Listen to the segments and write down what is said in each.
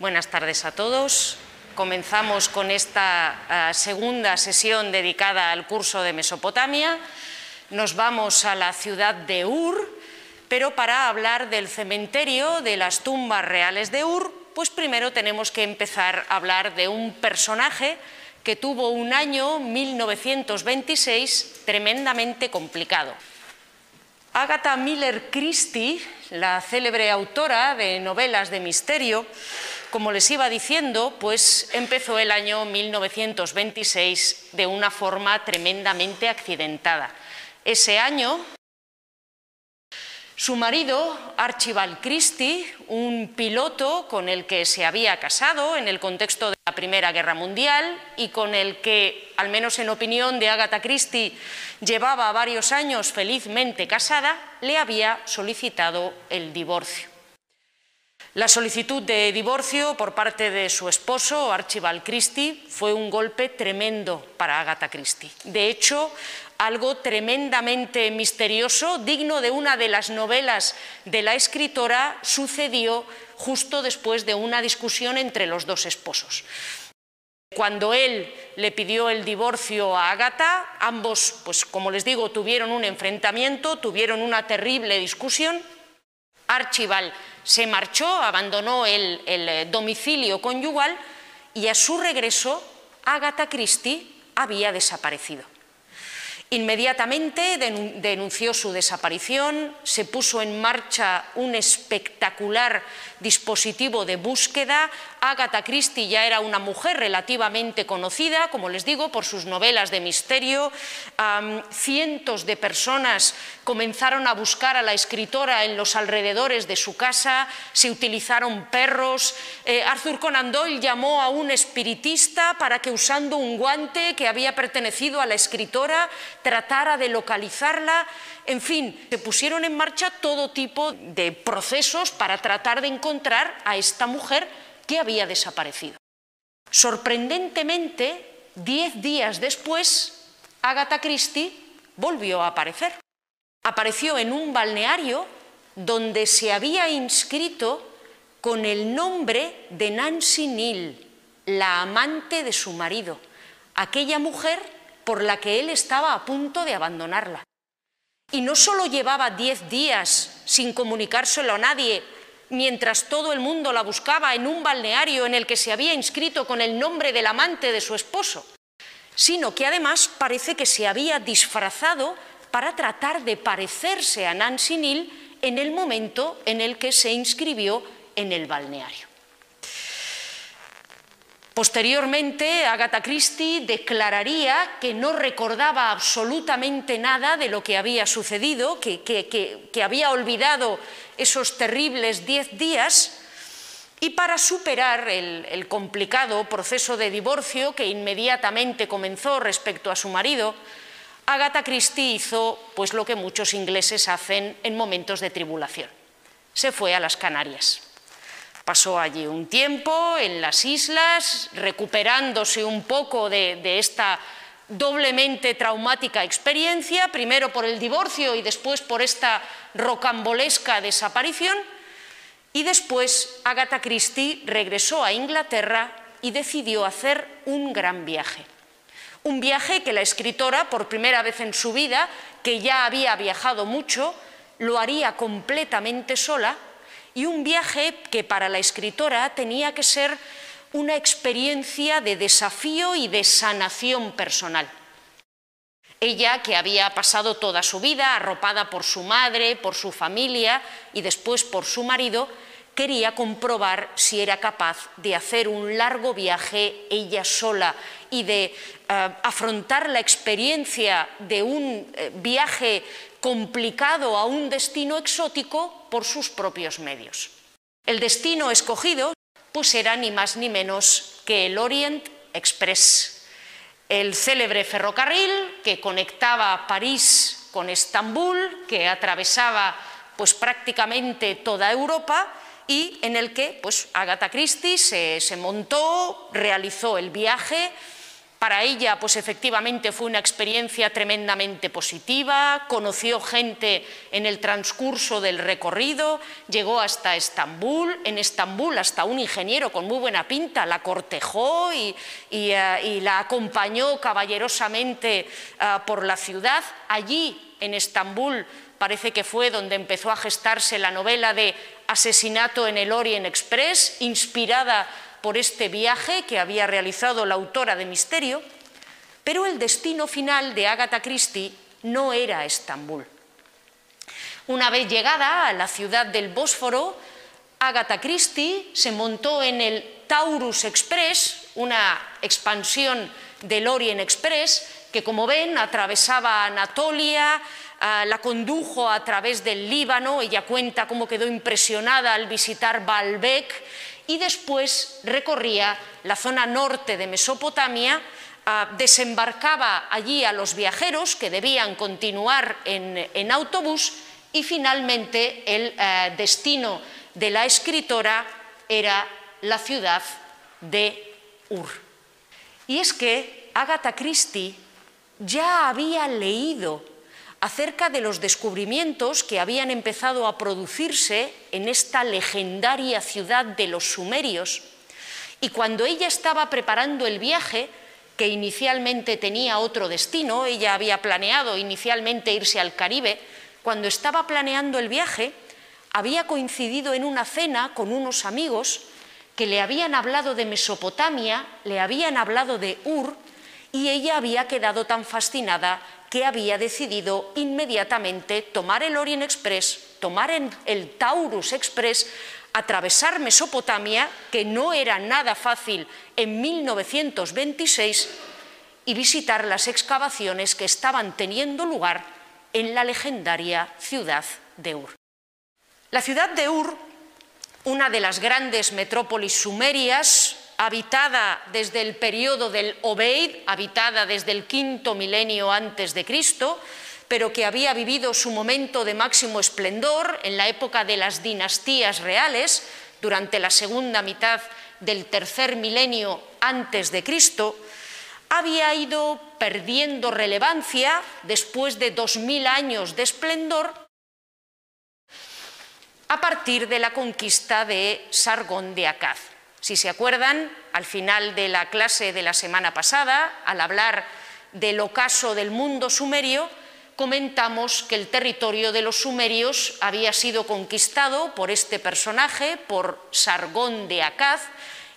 Buenas tardes a todos. Comenzamos con esta uh, segunda sesión dedicada al curso de Mesopotamia. Nos vamos a la ciudad de Ur, pero para hablar del cementerio de las tumbas reales de Ur, pues primero tenemos que empezar a hablar de un personaje que tuvo un año 1926 tremendamente complicado. Agatha Miller Christie, la célebre autora de novelas de misterio, como les iba diciendo, pues empezó el año 1926 de una forma tremendamente accidentada. Ese año, su marido, Archibald Christie, un piloto con el que se había casado en el contexto de la Primera Guerra Mundial y con el que, al menos en opinión de Agatha Christie, llevaba varios años felizmente casada, le había solicitado el divorcio. La solicitud de divorcio por parte de su esposo, Archibald Christie, fue un golpe tremendo para Agatha Christie. De hecho, algo tremendamente misterioso, digno de una de las novelas de la escritora, sucedió justo después de una discusión entre los dos esposos. Cuando él le pidió el divorcio a Agatha, ambos, pues como les digo, tuvieron un enfrentamiento, tuvieron una terrible discusión. Archibald se marchó, abandonó el, eh, domicilio conyugal y a su regreso Agatha Christie había desaparecido. Inmediatamente denunció su desaparición, se puso en marcha un espectacular dispositivo de búsqueda. Agatha Christie ya era una mujer relativamente conocida, como les digo, por sus novelas de misterio. Cientos de personas comenzaron a buscar a la escritora en los alrededores de su casa, se utilizaron perros. Eh, Arthur Conan Doyle llamó a un espiritista para que usando un guante que había pertenecido a la escritora tratara de localizarla. En fin, se pusieron en marcha todo tipo de procesos para tratar de encontrar a esta mujer que había desaparecido. Sorprendentemente, diez días después, Agatha Christie volvió a aparecer. Apareció en un balneario donde se había inscrito con el nombre de Nancy Neal, la amante de su marido, aquella mujer por la que él estaba a punto de abandonarla. Y no solo llevaba diez días sin comunicárselo a nadie, mientras todo el mundo la buscaba en un balneario en el que se había inscrito con el nombre del amante de su esposo, sino que además parece que se había disfrazado para tratar de parecerse a Nancy Neal en el momento en el que se inscribió en el balneario. Posteriormente, Agatha Christie declararía que no recordaba absolutamente nada de lo que había sucedido, que, había olvidado esos terribles diez días, y para superar el, complicado proceso de divorcio que inmediatamente comenzó respecto a su marido, Agatha Christie hizo pues lo que muchos ingleses hacen en momentos de tribulación. Se fue a las Canarias. Pasó allí un tiempo en las islas, recuperándose un poco de, esta doblemente traumática experiencia, primero por el divorcio y después por esta rocambolesca desaparición, y después Agatha Christie regresó a Inglaterra y decidió hacer un gran viaje. Un viaje que la escritora, por primera vez en su vida, que ya había viajado mucho, lo haría completamente sola y un viaje que para la escritora tenía que ser una experiencia de desafío y de sanación personal. Ella, que había pasado toda su vida arropada por su madre, por su familia y después por su marido, quería comprobar si era capaz de hacer un largo viaje ella sola y de eh, afrontar la experiencia de un eh, viaje complicado a un destino exótico por sus propios medios. El destino escogido pues era ni más ni menos que el Orient Express, el célebre ferrocarril que conectaba París con Estambul, que atravesaba pues prácticamente toda Europa y en el que pues Agatha Christie se, se montó, realizó el viaje Para ella, pues efectivamente fue una experiencia tremendamente positiva, conoció gente en el transcurso del recorrido, llegó hasta Estambul, en Estambul hasta un ingeniero con muy buena pinta la cortejó y, eh, la acompañó caballerosamente eh, por la ciudad. Allí, en Estambul, parece que fue donde empezó a gestarse la novela de Asesinato en el Orient Express, inspirada por este viaje que había realizado la autora de Misterio, pero el destino final de Agatha Christie no era Estambul. Una vez llegada a la ciudad del Bósforo, Agatha Christie se montó en el Taurus Express, una expansión del Orient Express, que como ven atravesaba Anatolia, ah, la condujo a través del Líbano, ella cuenta cómo quedó impresionada al visitar Baalbek y después recorría la zona norte de Mesopotamia, ah, desembarcaba allí a los viajeros que debían continuar en, autobús y finalmente el eh, destino de la escritora era la ciudad de Ur. Y es que Agatha Christie ya había leído acerca de los descubrimientos que habían empezado a producirse en esta legendaria ciudad de los sumerios. Y cuando ella estaba preparando el viaje, que inicialmente tenía otro destino, ella había planeado inicialmente irse al Caribe, cuando estaba planeando el viaje, había coincidido en una cena con unos amigos que le habían hablado de Mesopotamia, le habían hablado de Ur, y ella había quedado tan fascinada que había decidido inmediatamente tomar el Orient Express, tomar el Taurus Express, atravesar Mesopotamia, que no era nada fácil en 1926, y visitar las excavaciones que estaban teniendo lugar en la legendaria ciudad de Ur. La ciudad de Ur, una de las grandes metrópolis sumerias, habitada desde el periodo del Obeid, habitada desde el quinto milenio antes de Cristo, pero que había vivido su momento de máximo esplendor en la época de las dinastías reales, durante la segunda mitad del tercer milenio antes de Cristo, había ido perdiendo relevancia después de dos mil años de esplendor a partir de la conquista de Sargón de Akkad. Si se acuerdan, al final de la clase de la semana pasada, al hablar del ocaso del mundo sumerio, comentamos que el territorio de los sumerios había sido conquistado por este personaje, por Sargón de Akkad,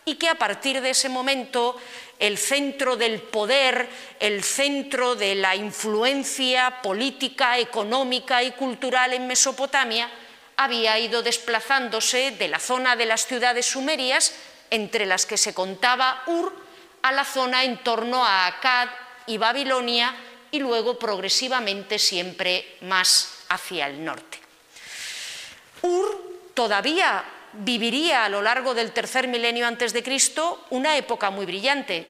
y que a partir de ese momento el centro del poder, el centro de la influencia política, económica y cultural en Mesopotamia había ido desplazándose de la zona de las ciudades sumerias entre las que se contaba Ur, a la zona en torno a Akkad y Babilonia y luego progresivamente siempre más hacia el norte. Ur todavía viviría a lo largo del tercer milenio antes de Cristo una época muy brillante.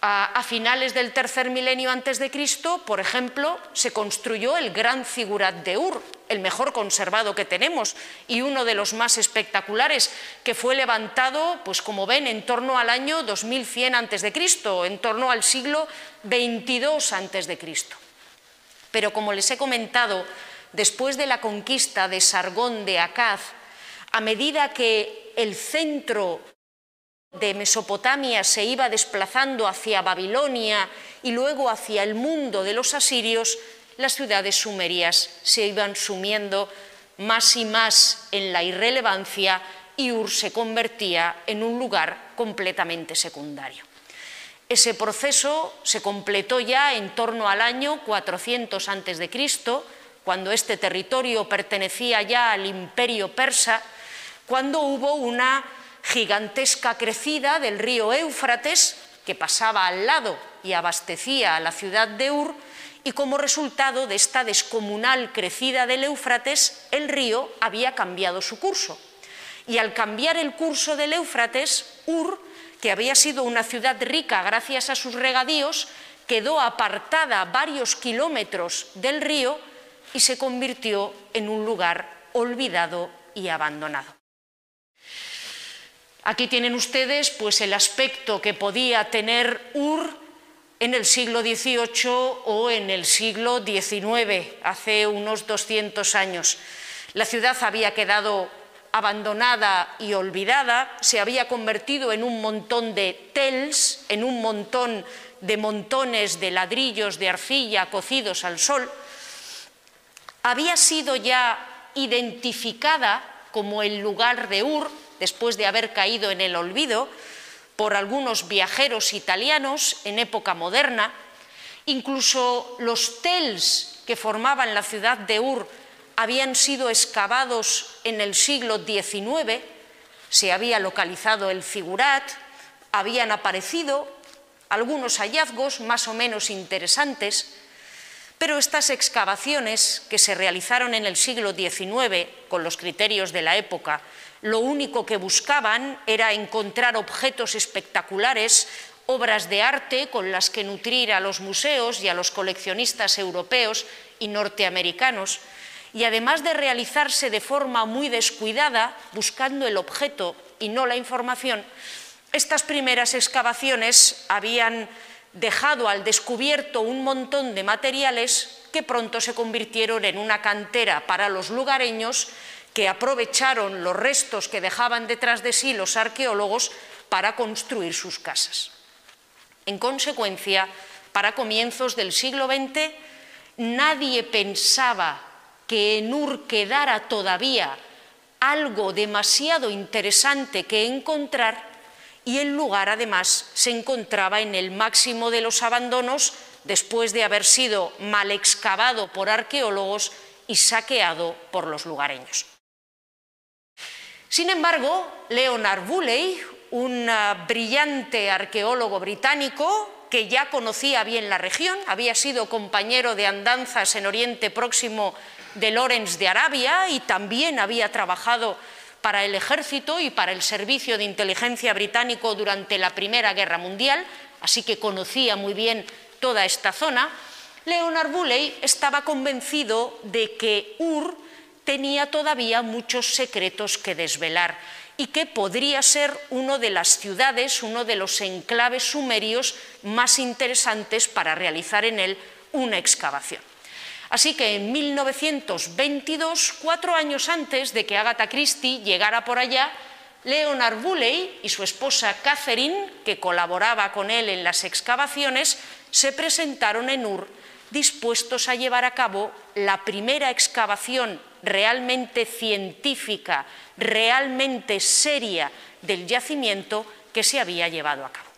A, finales del tercer milenio antes de Cristo, por ejemplo, se construyó el gran figurat de Ur, el mejor conservado que tenemos y uno de los más espectaculares, que fue levantado, pues como ven, en torno al año 2100 antes de Cristo, en torno al siglo 22 antes de Cristo. Pero como les he comentado, después de la conquista de Sargón de Akkad, a medida que el centro de Mesopotamia se iba desplazando hacia Babilonia y luego hacia el mundo de los asirios, las ciudades sumerias se iban sumiendo más y más en la irrelevancia y Ur se convertía en un lugar completamente secundario. Ese proceso se completó ya en torno al año 400 a.C., cuando este territorio pertenecía ya al imperio persa, cuando hubo una gigantesca crecida del río Éufrates, que pasaba al lado y abastecía a la ciudad de Ur, y como resultado de esta descomunal crecida del Éufrates, el río había cambiado su curso. Y al cambiar el curso del Éufrates, Ur, que había sido una ciudad rica gracias a sus regadíos, quedó apartada varios kilómetros del río y se convirtió en un lugar olvidado y abandonado. Aquí tienen ustedes pues, el aspecto que podía tener Ur en el siglo XVIII o en el siglo XIX, hace unos 200 años. La ciudad había quedado abandonada y olvidada, se había convertido en un montón de tels, en un montón de montones de ladrillos de arcilla cocidos al sol, había sido ya identificada como el lugar de Ur, después de haber caído en el olvido, por algunos viajeros italianos en época moderna, incluso los tels que formaban la ciudad de Ur habían sido excavados en el siglo XIX, se había localizado el figurat, habían aparecido algunos hallazgos más o menos interesantes, pero estas excavaciones que se realizaron en el siglo XIX con los criterios de la época, lo único que buscaban era encontrar objetos espectaculares, obras de arte con las que nutrir a los museos y a los coleccionistas europeos y norteamericanos, y además de realizarse de forma muy descuidada, buscando el objeto y no la información, estas primeras excavaciones habían dejado al descubierto un montón de materiales que pronto se convirtieron en una cantera para los lugareños que aprovecharon los restos que dejaban detrás de sí los arqueólogos para construir sus casas. En consecuencia, para comienzos del siglo XX, nadie pensaba que en Ur quedara todavía algo demasiado interesante que encontrar y el lugar además se encontraba en el máximo de los abandonos después de haber sido mal excavado por arqueólogos y saqueado por los lugareños. Sin embargo, Leonard Woolley, un ah, brillante arqueólogo británico que ya conocía bien la región, había sido compañero de andanzas en Oriente Próximo de Lorenz de Arabia y también había trabajado para el ejército y para el servicio de inteligencia británico durante la Primera Guerra Mundial, así que conocía muy bien toda esta zona, Leonard Bulley estaba convencido de que Ur tenía todavía muchos secretos que desvelar y que podría ser una de las ciudades, uno de los enclaves sumerios más interesantes para realizar en él una excavación. Así que en 1922, cuatro años antes de que Agatha Christie llegara por allá, Leonard Bulley y su esposa Catherine, que colaboraba con él en las excavaciones, se presentaron en Ur dispuestos a llevar a cabo la primera excavación realmente científica, realmente seria del yacimiento que se había llevado a cabo.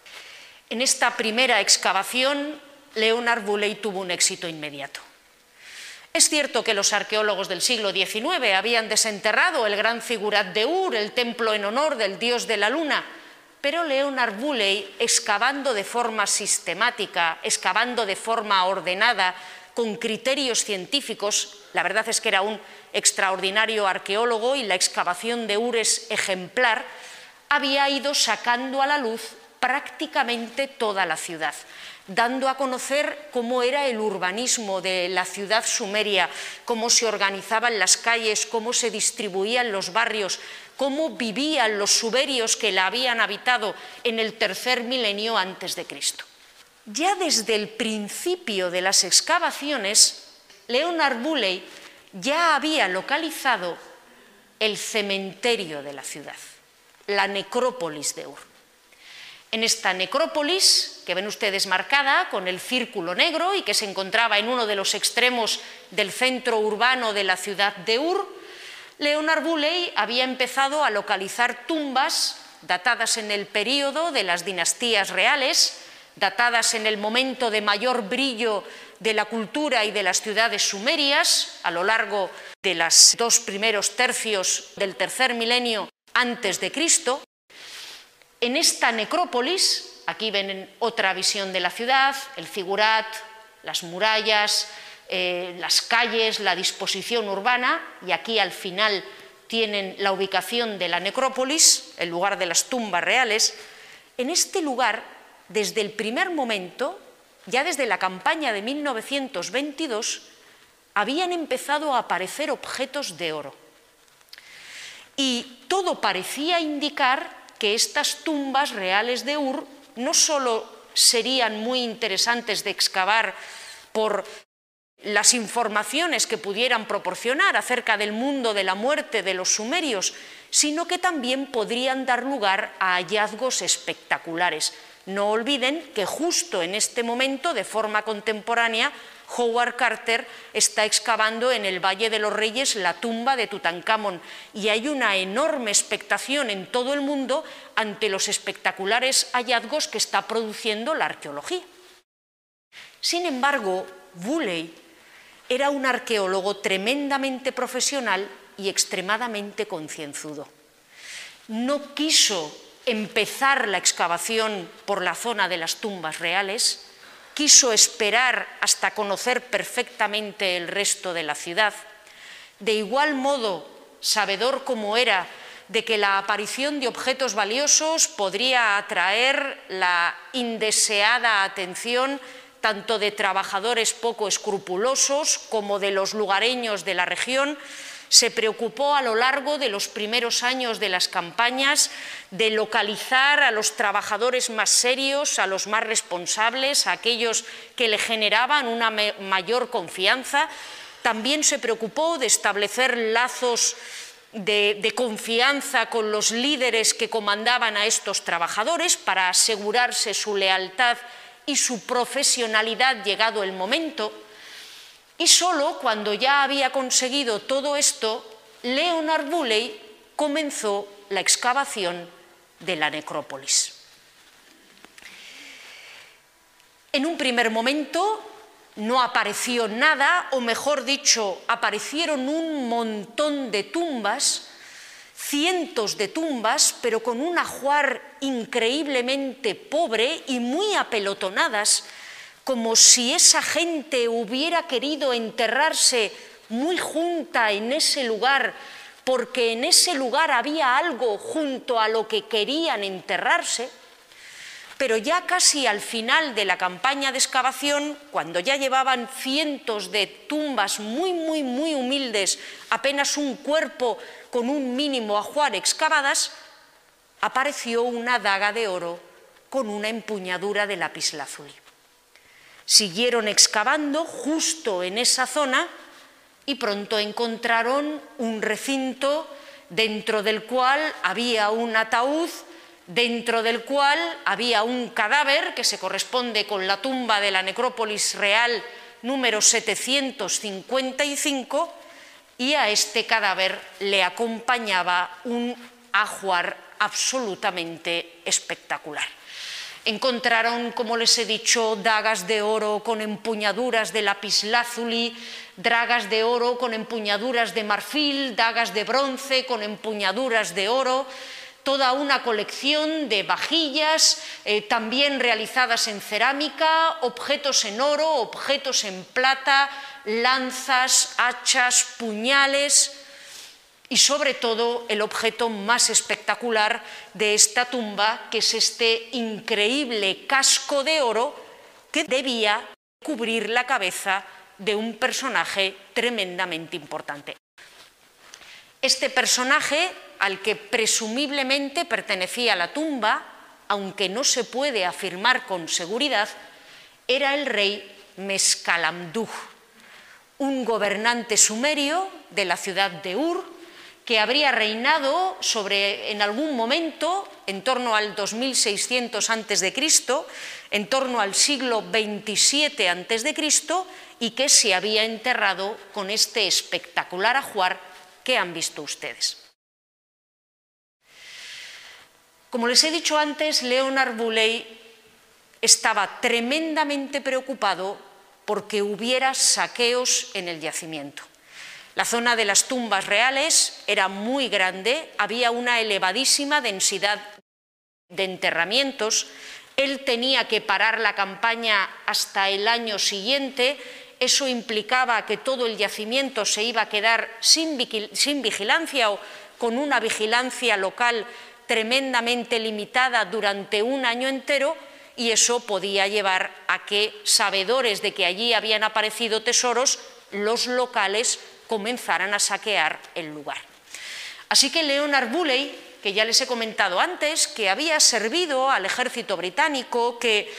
En esta primera excavación, Leonard Bulley tuvo un éxito inmediato. Es cierto que los arqueólogos del siglo XIX habían desenterrado el gran figurat de Ur, el templo en honor del dios de la luna, pero Leonard Bulley, excavando de forma sistemática, excavando de forma ordenada, con criterios científicos, la verdad es que era un extraordinario arqueólogo y la excavación de Ur es ejemplar, había ido sacando a la luz prácticamente toda la ciudad dando a conocer cómo era el urbanismo de la ciudad sumeria, cómo se organizaban las calles, cómo se distribuían los barrios, cómo vivían los sumerios que la habían habitado en el tercer milenio antes de Cristo. Ya desde el principio de las excavaciones, Leonard Bulley ya había localizado el cementerio de la ciudad, la necrópolis de Ur. En esta necrópolis, que ven ustedes marcada con el círculo negro y que se encontraba en uno de los extremos del centro urbano de la ciudad de Ur, Leonard Bulley había empezado a localizar tumbas datadas en el período de las dinastías reales, datadas en el momento de mayor brillo de la cultura y de las ciudades sumerias a lo largo de los dos primeros tercios del tercer milenio antes de Cristo, en esta necrópolis, aquí ven otra visión de la ciudad, el figurat, las murallas, eh, las calles, la disposición urbana, y aquí al final tienen la ubicación de la necrópolis, el lugar de las tumbas reales. En este lugar, desde el primer momento, ya desde la campaña de 1922, habían empezado a aparecer objetos de oro. Y todo parecía indicar que estas tumbas reales de Ur no solo serían muy interesantes de excavar por las informaciones que pudieran proporcionar acerca del mundo de la muerte de los sumerios, sino que también podrían dar lugar a hallazgos espectaculares. No olviden que justo en este momento, de forma contemporánea, Howard Carter está excavando en el Valle de los Reyes la tumba de Tutankamón y hay una enorme expectación en todo el mundo ante los espectaculares hallazgos que está produciendo la arqueología. Sin embargo, Woolley era un arqueólogo tremendamente profesional y extremadamente concienzudo. No quiso empezar la excavación por la zona de las tumbas reales, quiso esperar hasta conocer perfectamente el resto de la ciudad. De igual modo, sabedor como era de que la aparición de objetos valiosos podría atraer la indeseada atención tanto de trabajadores poco escrupulosos como de los lugareños de la región, se preocupó a lo largo de los primeros años de las campañas de localizar a los trabajadores más serios, a los más responsables, a aquellos que le generaban una mayor confianza. También se preocupó de establecer lazos de, de, confianza con los líderes que comandaban a estos trabajadores para asegurarse su lealtad y su profesionalidad llegado el momento. Y solo cuando ya había conseguido todo esto, Leonard Bulley comenzó la excavación de la necrópolis. En un primer momento no apareció nada, o mejor dicho, aparecieron un montón de tumbas, cientos de tumbas, pero con un ajuar increíblemente pobre y muy apelotonadas, como si esa gente hubiera querido enterrarse muy junta en ese lugar, porque en ese lugar había algo junto a lo que querían enterrarse, pero ya casi al final de la campaña de excavación, cuando ya llevaban cientos de tumbas muy, muy, muy humildes, apenas un cuerpo con un mínimo ajuar excavadas, apareció una daga de oro con una empuñadura de lapislázuli. Siguieron excavando justo en esa zona y pronto encontraron un recinto dentro del cual había un ataúd, dentro del cual había un cadáver que se corresponde con la tumba de la necrópolis real número 755 y a este cadáver le acompañaba un ajuar absolutamente espectacular. Encontraron, como les he dicho, dagas de oro con empuñaduras de lapislázuli, dragas de oro con empuñaduras de marfil, dagas de bronce con empuñaduras de oro, toda una colección de vajillas, eh, también realizadas en cerámica, objetos en oro, objetos en plata, lanzas, hachas, puñales y sobre todo el objeto más espectacular de esta tumba, que es este increíble casco de oro que debía cubrir la cabeza de un personaje tremendamente importante. Este personaje, al que presumiblemente pertenecía la tumba, aunque no se puede afirmar con seguridad, era el rey Mescalamduj, un gobernante sumerio de la ciudad de Ur, que habría reinado sobre, en algún momento, en torno al 2600 a.C., en torno al siglo XXVII a.C., y que se había enterrado con este espectacular ajuar que han visto ustedes. Como les he dicho antes, Leonard Bouley estaba tremendamente preocupado porque hubiera saqueos en el yacimiento. La zona de las tumbas reales era muy grande, había una elevadísima densidad de enterramientos, él tenía que parar la campaña hasta el año siguiente, eso implicaba que todo el yacimiento se iba a quedar sin, vigilancia o con una vigilancia local tremendamente limitada durante un año entero y eso podía llevar a que, sabedores de que allí habían aparecido tesoros, los locales comenzaran a saquear el lugar. Así que Leonard Bulley que ya les he comentado antes, que había servido al ejército británico, que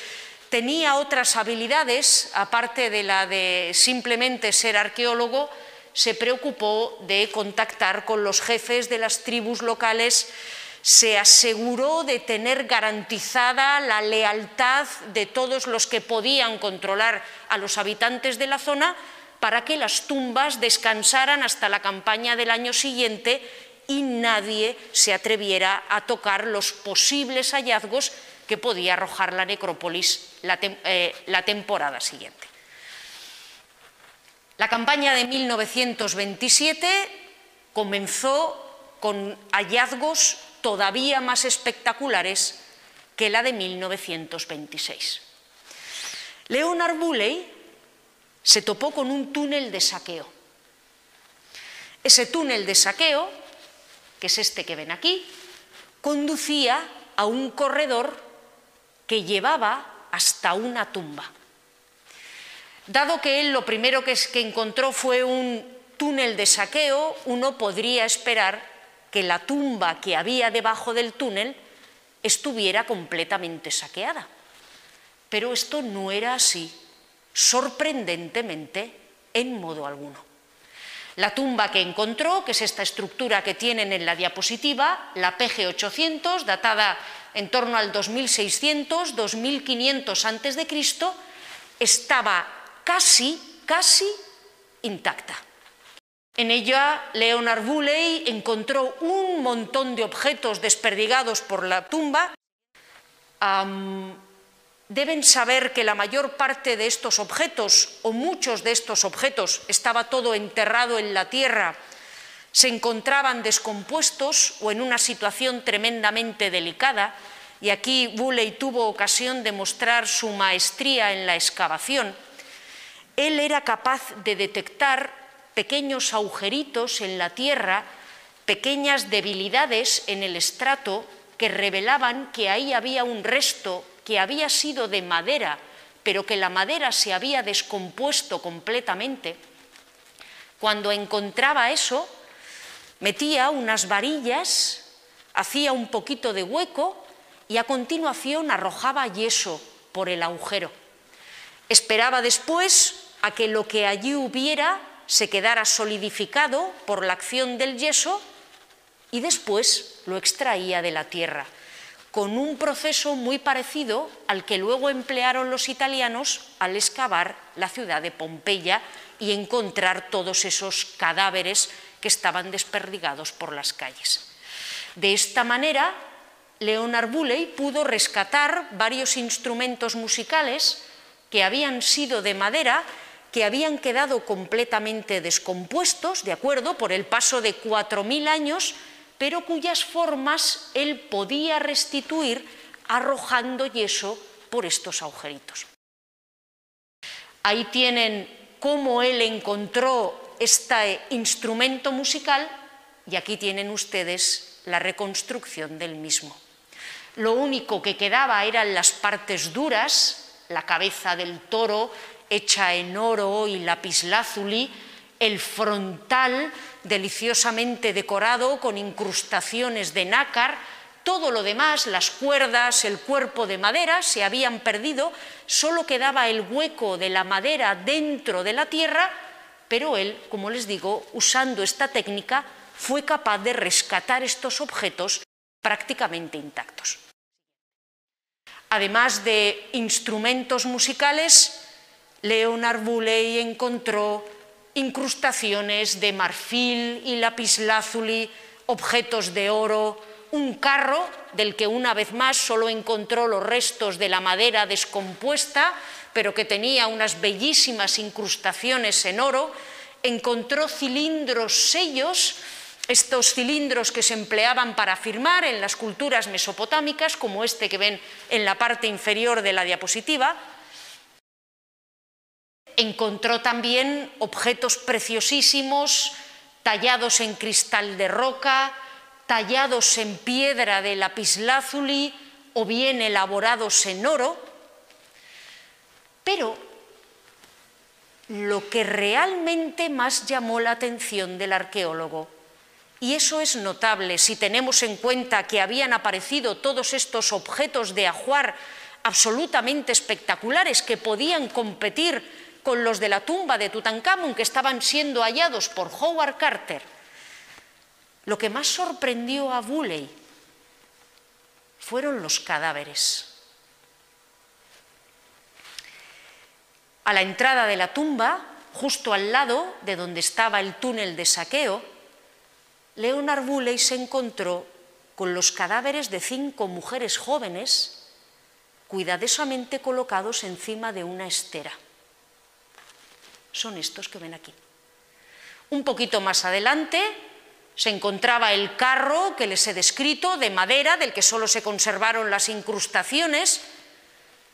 tenía otras habilidades, aparte de la de simplemente ser arqueólogo, se preocupó de contactar con los jefes de las tribus locales, se aseguró de tener garantizada la lealtad de todos los que podían controlar a los habitantes de la zona para que las tumbas descansaran hasta la campaña del año siguiente y nadie se atreviera a tocar los posibles hallazgos que podía arrojar la necrópolis la, eh, temporada siguiente. La campaña de 1927 comenzó con hallazgos todavía más espectaculares que la de 1926. Leonard Bulley se topó con un túnel de saqueo. Ese túnel de saqueo, que es este que ven aquí, conducía a un corredor que llevaba hasta una tumba. Dado que él lo primero que, encontró fue un túnel de saqueo, uno podría esperar que la tumba que había debajo del túnel estuviera completamente saqueada. Pero esto no era así sorprendentemente en modo alguno. La tumba que encontró, que es esta estructura que tienen en la diapositiva, la PG800, datada en torno al 2600, 2500 a.C., estaba casi, casi intacta. En ella, Leonard Bulley encontró un montón de objetos desperdigados por la tumba, deben saber que la mayor parte de estos objetos, o muchos de estos objetos, estaba todo enterrado en la tierra, se encontraban descompuestos o en una situación tremendamente delicada, y aquí Bulley tuvo ocasión de mostrar su maestría en la excavación, él era capaz de detectar pequeños agujeritos en la tierra, pequeñas debilidades en el estrato que revelaban que ahí había un resto que había sido de madera, pero que la madera se había descompuesto completamente, cuando encontraba eso, metía unas varillas, hacía un poquito de hueco y a continuación arrojaba yeso por el agujero. Esperaba después a que lo que allí hubiera se quedara solidificado por la acción del yeso y después lo extraía de la tierra con un proceso muy parecido al que luego emplearon los italianos al excavar la ciudad de Pompeya y encontrar todos esos cadáveres que estaban desperdigados por las calles. De esta manera, Leonard Bulley pudo rescatar varios instrumentos musicales que habían sido de madera, que habían quedado completamente descompuestos, de acuerdo, por el paso de 4.000 años pero cuyas formas él podía restituir arrojando yeso por estos agujeritos. Ahí tienen cómo él encontró este instrumento musical y aquí tienen ustedes la reconstrucción del mismo. Lo único que quedaba eran las partes duras, la cabeza del toro hecha en oro y lapislázuli, el frontal deliciosamente decorado con incrustaciones de nácar, todo lo demás, las cuerdas, el cuerpo de madera, se habían perdido, solo quedaba el hueco de la madera dentro de la tierra, pero él, como les digo, usando esta técnica, fue capaz de rescatar estos objetos prácticamente intactos. Además de instrumentos musicales, Leonard Bulley encontró incrustaciones de marfil y lapislázuli, objetos de oro, un carro del que una vez más solo encontró los restos de la madera descompuesta, pero que tenía unas bellísimas incrustaciones en oro, encontró cilindros sellos, estos cilindros que se empleaban para firmar en las culturas mesopotámicas, como este que ven en la parte inferior de la diapositiva, Encontró también objetos preciosísimos tallados en cristal de roca, tallados en piedra de lapislázuli o bien elaborados en oro. Pero lo que realmente más llamó la atención del arqueólogo Y eso es notable si tenemos en cuenta que habían aparecido todos estos objetos de ajuar absolutamente espectaculares que podían competir con los de la tumba de Tutankamón que estaban siendo hallados por Howard Carter. Lo que más sorprendió a Bulley fueron los cadáveres. A la entrada de la tumba, justo al lado de donde estaba el túnel de saqueo, Leonard Bulley se encontró con los cadáveres de cinco mujeres jóvenes cuidadosamente colocados encima de una estera. Son estos que ven aquí. Un poquito más adelante se encontraba el carro que les he descrito, de madera, del que solo se conservaron las incrustaciones,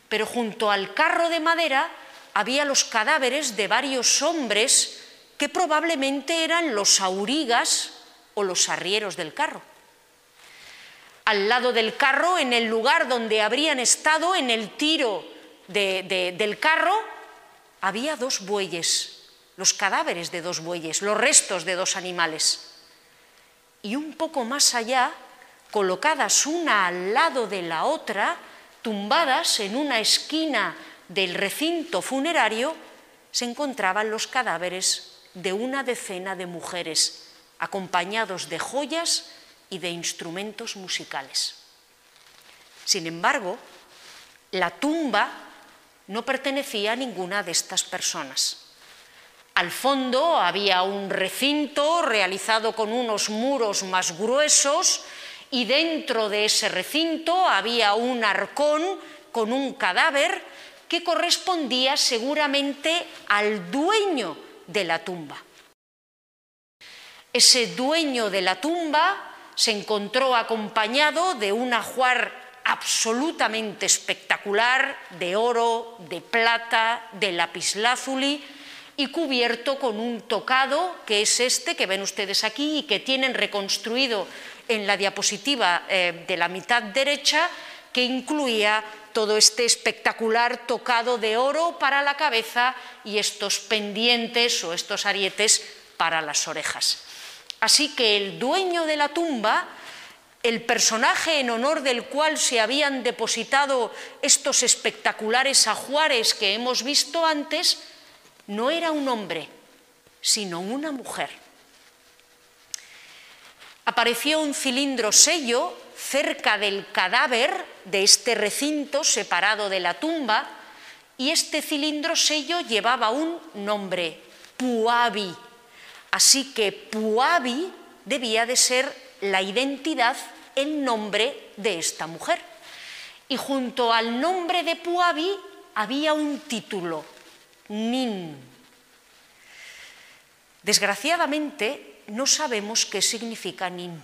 pero junto al carro de madera había los cadáveres de varios hombres que probablemente eran los aurigas o los arrieros del carro. Al lado del carro, en el lugar donde habrían estado en el tiro del carro, había dos bueyes, los cadáveres de dos bueyes, los restos de dos animales. Y un poco más allá, colocadas una al lado de la otra, tumbadas en una esquina del recinto funerario, se encontraban los cadáveres de una decena de mujeres acompañados de joyas y de instrumentos musicales. Sin embargo, la tumba no pertenecía a ninguna de estas personas. Al fondo había un recinto realizado con unos muros más gruesos y dentro de ese recinto había un arcón con un cadáver que correspondía seguramente al dueño de la tumba. Ese dueño de la tumba se encontró acompañado de un ajuar absolutamente espectacular de oro, de plata, de lapislázuli y cubierto con un tocado que es este que ven ustedes aquí y que tienen reconstruido en la diapositiva eh, de la mitad derecha que incluía todo este espectacular tocado de oro para la cabeza y estos pendientes o estos arietes para las orejas. Así que el dueño de la tumba, el personaje en honor del cual se habían depositado estos espectaculares ajuares que hemos visto antes, no era un hombre, sino una mujer. Apareció un cilindro sello cerca del cadáver de este recinto separado de la tumba y este cilindro sello llevaba un nombre, Puabi, Así que Puabi debía de ser la identidad, el nombre de esta mujer. Y junto al nombre de Puabi había un título, Nin. Desgraciadamente no sabemos qué significa Nin.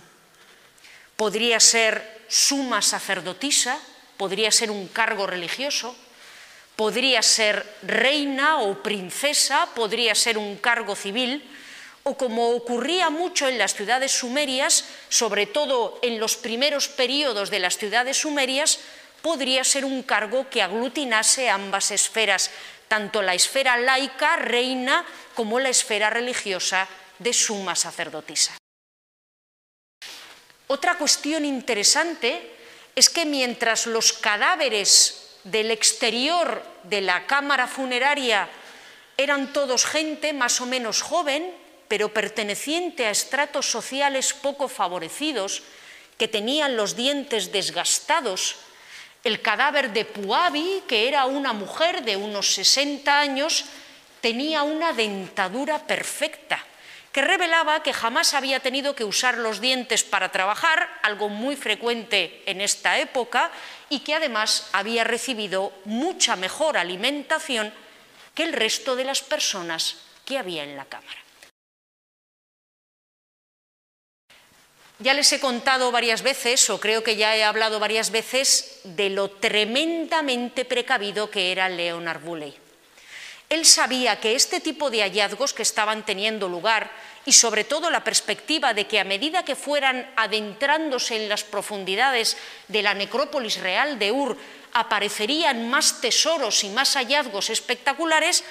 Podría ser suma sacerdotisa, podría ser un cargo religioso, podría ser reina o princesa, podría ser un cargo civil, o como ocurría mucho en las ciudades sumerias, sobre todo en los primeros periodos de las ciudades sumerias, podría ser un cargo que aglutinase ambas esferas, tanto la esfera laica, reina, como la esfera religiosa de suma sacerdotisa. Otra cuestión interesante es que mientras los cadáveres del exterior de la cámara funeraria eran todos gente más o menos joven, pero perteneciente a estratos sociales poco favorecidos, que tenían los dientes desgastados, el cadáver de Puabi, que era una mujer de unos 60 años, tenía una dentadura perfecta, que revelaba que jamás había tenido que usar los dientes para trabajar, algo muy frecuente en esta época, y que además había recibido mucha mejor alimentación que el resto de las personas que había en la cámara. Ya les he contado varias veces, o creo que ya he hablado varias veces, de lo tremendamente precavido que era Leonard Bulley. Él sabía que este tipo de hallazgos que estaban teniendo lugar y sobre todo la perspectiva de que a medida que fueran adentrándose en las profundidades de la necrópolis real de Ur aparecerían más tesoros y más hallazgos espectaculares,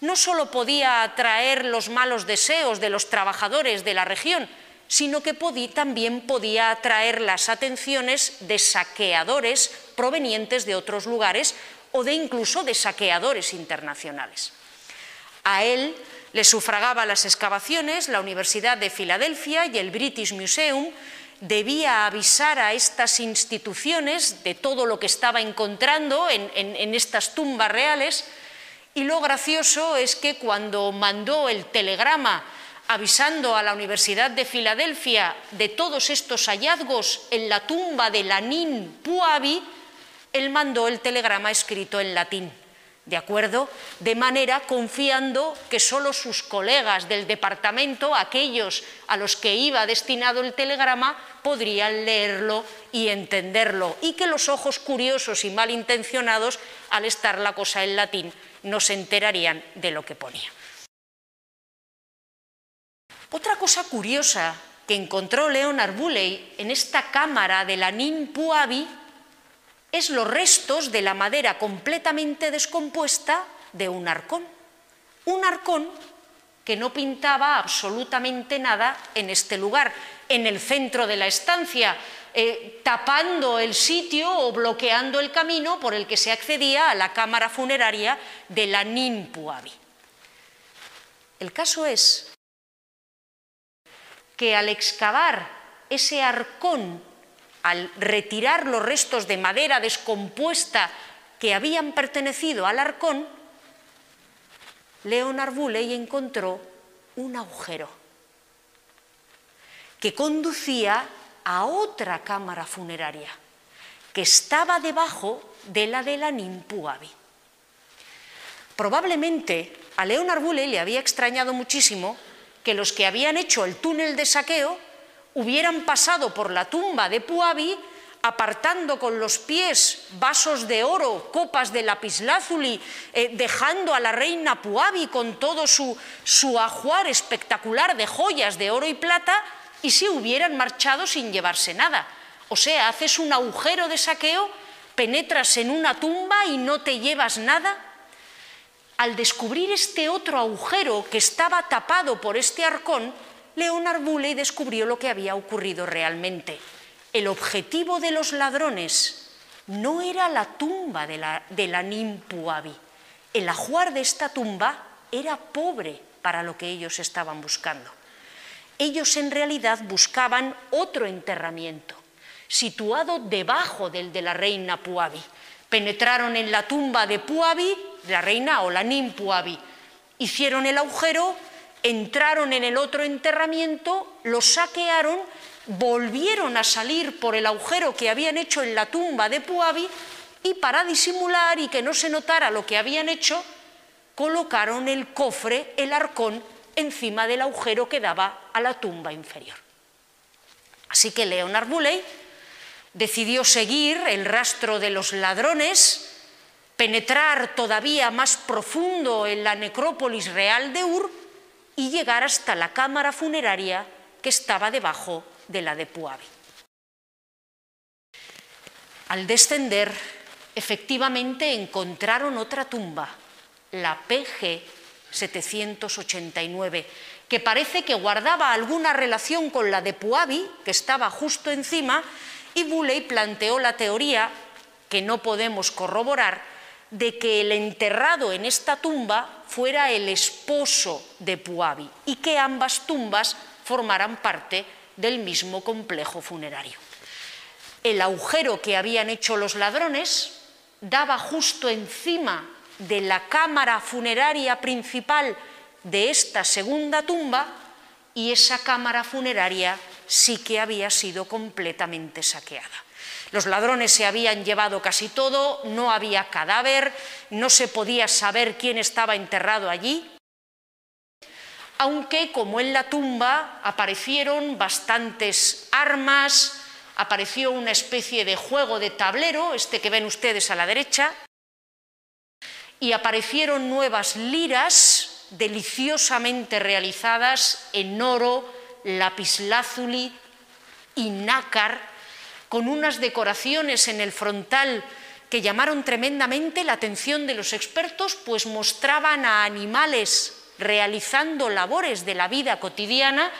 no solo podía atraer los malos deseos de los trabajadores de la región, sino que también podía atraer las atenciones de saqueadores provenientes de otros lugares o de incluso de saqueadores internacionales. A él le sufragaba las excavaciones la Universidad de Filadelfia y el British Museum, debía avisar a estas instituciones de todo lo que estaba encontrando en, en, estas tumbas reales y lo gracioso es que cuando mandó el telegrama avisando a la Universidad de Filadelfia de todos estos hallazgos en la tumba de Lanín Puabi, él mandó el telegrama escrito en latín. ¿De acuerdo? De manera confiando que solo sus colegas del departamento, aquellos a los que iba destinado el telegrama, podrían leerlo y entenderlo, y que los ojos curiosos y malintencionados, al estar la cosa en latín, no se enterarían de lo que ponía. Otra cosa curiosa que encontró Leonard Bulley en esta cámara de la Nin Puabi es los restos de la madera completamente descompuesta de un arcón. Un arcón que no pintaba absolutamente nada en este lugar, en el centro de la estancia, eh, tapando el sitio o bloqueando el camino por el que se accedía a la cámara funeraria de la Ninpuabi. El caso es que al excavar ese arcón al retirar los restos de madera descompuesta que habían pertenecido al arcón, Leonard Bulley encontró un agujero que conducía a otra cámara funeraria que estaba debajo de la de la Nimpuabi. Probablemente a Leonard Bulley le había extrañado muchísimo que los que habían hecho el túnel de saqueo hubieran pasado por la tumba de Puabi apartando con los pies vasos de oro, copas de lapislázuli, eh, dejando a la reina Puabi con todo su, su ajuar espectacular de joyas de oro y plata, y se hubieran marchado sin llevarse nada. O sea, haces un agujero de saqueo, penetras en una tumba y no te llevas nada. Al descubrir este otro agujero que estaba tapado por este arcón, Leonard Bulley descubrió lo que había ocurrido realmente. El objetivo de los ladrones no era la tumba de la, de la Nimpuabi. El ajuar de esta tumba era pobre para lo que ellos estaban buscando. Ellos en realidad buscaban otro enterramiento, situado debajo del de la reina Puabi. Penetraron en la tumba de Puabi, la reina o la Nimpuabi, hicieron el agujero entraron en el otro enterramiento, lo saquearon, volvieron a salir por el agujero que habían hecho en la tumba de Puabi y para disimular y que no se notara lo que habían hecho, colocaron el cofre, el arcón, encima del agujero que daba a la tumba inferior. Así que Leonard Bulley decidió seguir el rastro de los ladrones, penetrar todavía más profundo en la necrópolis real de Ur y llegar hasta la cámara funeraria que estaba debajo de la de Puabi. Al descender, efectivamente encontraron otra tumba, la PG 789, que parece que guardaba alguna relación con la de Puabi, que estaba justo encima, y Bulley planteó la teoría, que no podemos corroborar, de que el enterrado en esta tumba fuera el esposo de Puabi y que ambas tumbas formaran parte del mismo complejo funerario. El agujero que habían hecho los ladrones daba justo encima de la cámara funeraria principal de esta segunda tumba y esa cámara funeraria sí que había sido completamente saqueada. Los ladrones se habían llevado casi todo, no había cadáver, no se podía saber quién estaba enterrado allí, aunque como en la tumba aparecieron bastantes armas, apareció una especie de juego de tablero, este que ven ustedes a la derecha, y aparecieron nuevas liras deliciosamente realizadas en oro, lapislázuli y nácar, con unas decoraciones en el frontal que llamaron tremendamente la atención de los expertos, pues mostraban a animales realizando labores de la vida cotidiana,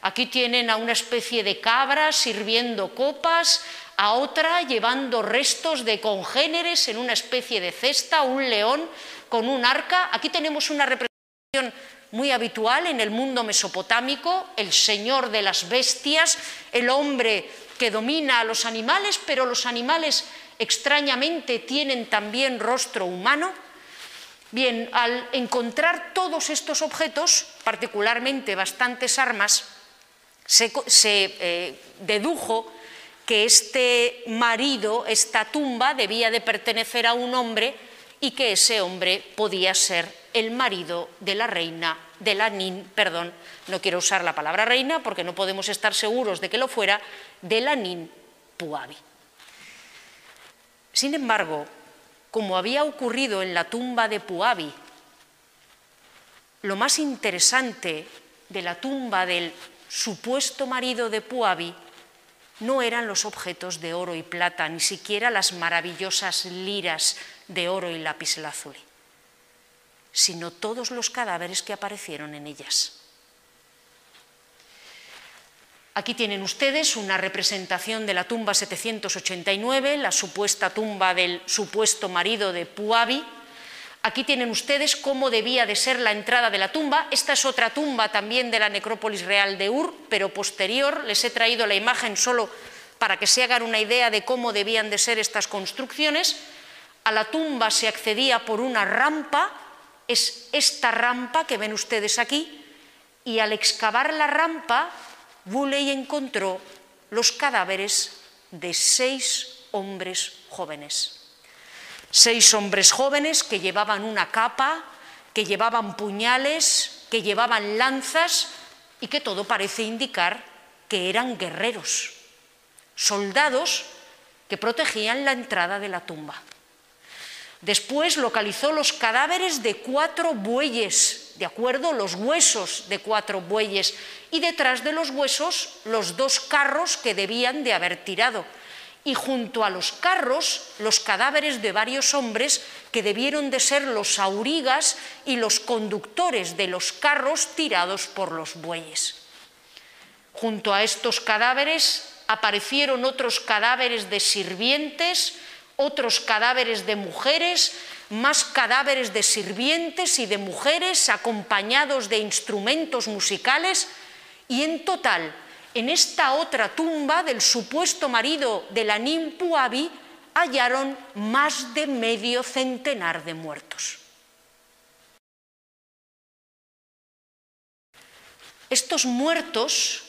Aquí tienen a una especie de cabra sirviendo copas, a otra llevando restos de congéneres en una especie de cesta, un león con un arca. Aquí tenemos una representación muy habitual en el mundo mesopotámico, el señor de las bestias, el hombre que domina a los animales, pero los animales extrañamente tienen también rostro humano. Bien, al encontrar todos estos objetos, particularmente bastantes armas, se, eh, dedujo que este marido, esta tumba, debía de pertenecer a un hombre y que ese hombre podía ser el marido de la reina, de la nin, perdón, no quiero usar la palabra reina porque no podemos estar seguros de que lo fuera, de la nin Puabi. Sin embargo, como había ocurrido en la tumba de Puabi, lo más interesante de la tumba del supuesto marido de Puabi no eran los objetos de oro y plata, ni siquiera las maravillosas liras de oro y lapislázuli, sino todos los cadáveres que aparecieron en ellas. Aquí tienen ustedes una representación de la tumba 789, la supuesta tumba del supuesto marido de Puabi. Aquí tienen ustedes cómo debía de ser la entrada de la tumba. Esta es otra tumba también de la necrópolis real de Ur, pero posterior. Les he traído la imagen solo para que se hagan una idea de cómo debían de ser estas construcciones. A la tumba se accedía por una rampa, es esta rampa que ven ustedes aquí, y al excavar la rampa Bulley encontró los cadáveres de seis hombres jóvenes. Seis hombres jóvenes que llevaban una capa, que llevaban puñales, que llevaban lanzas y que todo parece indicar que eran guerreros, soldados que protegían la entrada de la tumba. Después localizó los cadáveres de cuatro bueyes, de acuerdo, los huesos de cuatro bueyes, y detrás de los huesos los dos carros que debían de haber tirado. Y junto a los carros los cadáveres de varios hombres que debieron de ser los aurigas y los conductores de los carros tirados por los bueyes. Junto a estos cadáveres aparecieron otros cadáveres de sirvientes, otros cadáveres de mujeres, más cadáveres de sirvientes y de mujeres acompañados de instrumentos musicales y en total en esta otra tumba del supuesto marido de la Nimpuabi hallaron más de medio centenar de muertos. Estos muertos,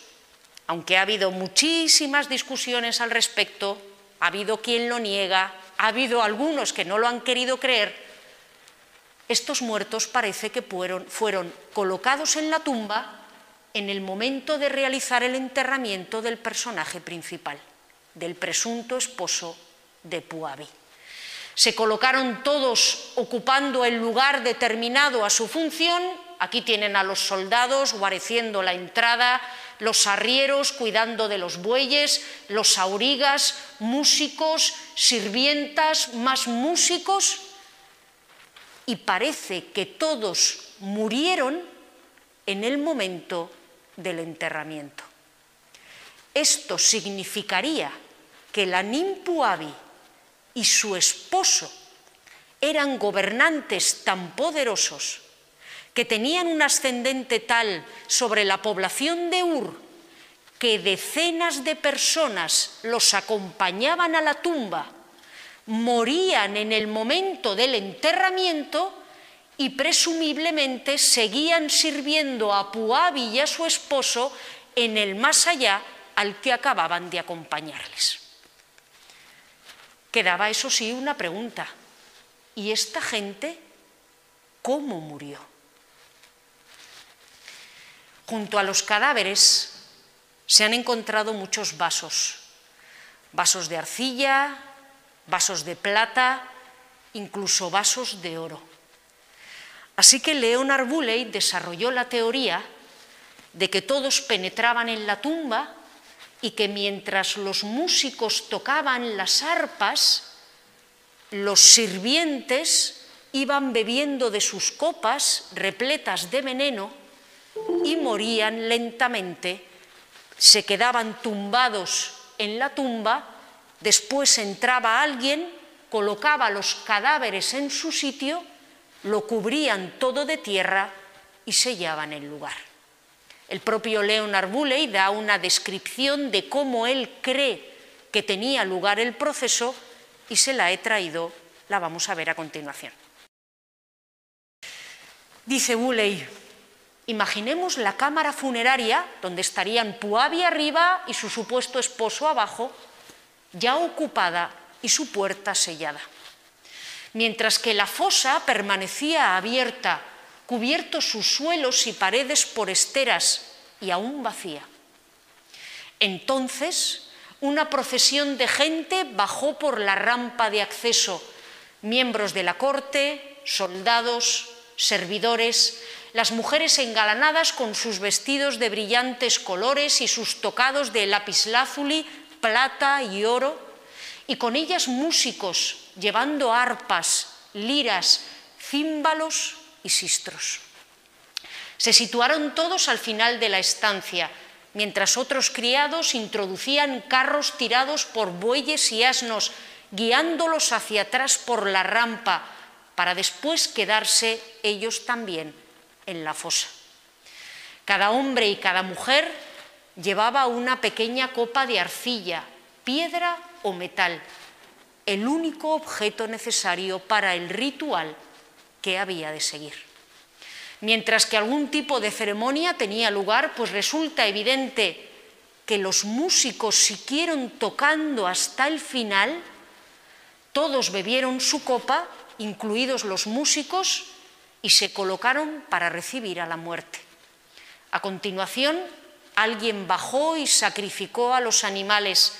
aunque ha habido muchísimas discusiones al respecto, ha habido quien lo niega, ha habido algunos que no lo han querido creer, estos muertos parece que fueron, colocados en la tumba en el momento de realizar el enterramiento del personaje principal, del presunto esposo de Puabi. Se colocaron todos ocupando el lugar determinado a su función. Aquí tienen a los soldados guareciendo la entrada, los arrieros cuidando de los bueyes, los aurigas, músicos, sirvientas, más músicos, y parece que todos murieron en el momento del enterramiento. Esto significaría que la Nimpuabi y su esposo eran gobernantes tan poderosos que tenían un ascendente tal sobre la población de Ur que decenas de personas los acompañaban a la tumba, morían en el momento del enterramiento y presumiblemente seguían sirviendo a Puabi y a su esposo en el más allá al que acababan de acompañarles. Quedaba, eso sí, una pregunta. ¿Y esta gente cómo murió? Junto a los cadáveres se han encontrado muchos vasos, vasos de arcilla, vasos de plata, incluso vasos de oro. Así que Leonard Bulley desarrolló la teoría de que todos penetraban en la tumba y que mientras los músicos tocaban las arpas, los sirvientes iban bebiendo de sus copas repletas de veneno y morían lentamente se quedaban tumbados en la tumba, después entraba alguien, colocaba los cadáveres en su sitio, lo cubrían todo de tierra y sellaban el lugar. El propio Leonard Bulley da una descripción de cómo él cree que tenía lugar el proceso y se la he traído, la vamos a ver a continuación. Dice Bulley, Imaginemos la cámara funeraria donde estarían Puabi arriba y su supuesto esposo abajo, ya ocupada y su puerta sellada. Mientras que la fosa permanecía abierta, cubiertos sus suelos y paredes por esteras y aún vacía. Entonces, una procesión de gente bajó por la rampa de acceso, miembros de la corte, soldados, servidores, las mujeres engalanadas con sus vestidos de brillantes colores y sus tocados de lapislázuli, plata y oro, y con ellas músicos llevando arpas, liras, címbalos y sistros. Se situaron todos al final de la estancia, mientras otros criados introducían carros tirados por bueyes y asnos, guiándolos hacia atrás por la rampa, para después quedarse ellos también en la fosa. Cada hombre y cada mujer llevaba una pequeña copa de arcilla, piedra o metal, el único objeto necesario para el ritual que había de seguir. Mientras que algún tipo de ceremonia tenía lugar, pues resulta evidente que los músicos siguieron tocando hasta el final, todos bebieron su copa, incluidos los músicos, y se colocaron para recibir a la muerte. A continuación, alguien bajó y sacrificó a los animales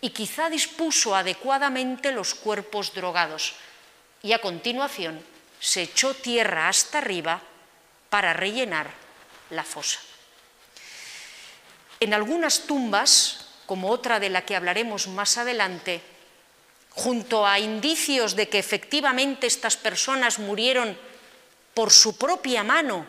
y quizá dispuso adecuadamente los cuerpos drogados. Y a continuación se echó tierra hasta arriba para rellenar la fosa. En algunas tumbas, como otra de la que hablaremos más adelante, junto a indicios de que efectivamente estas personas murieron por su propia mano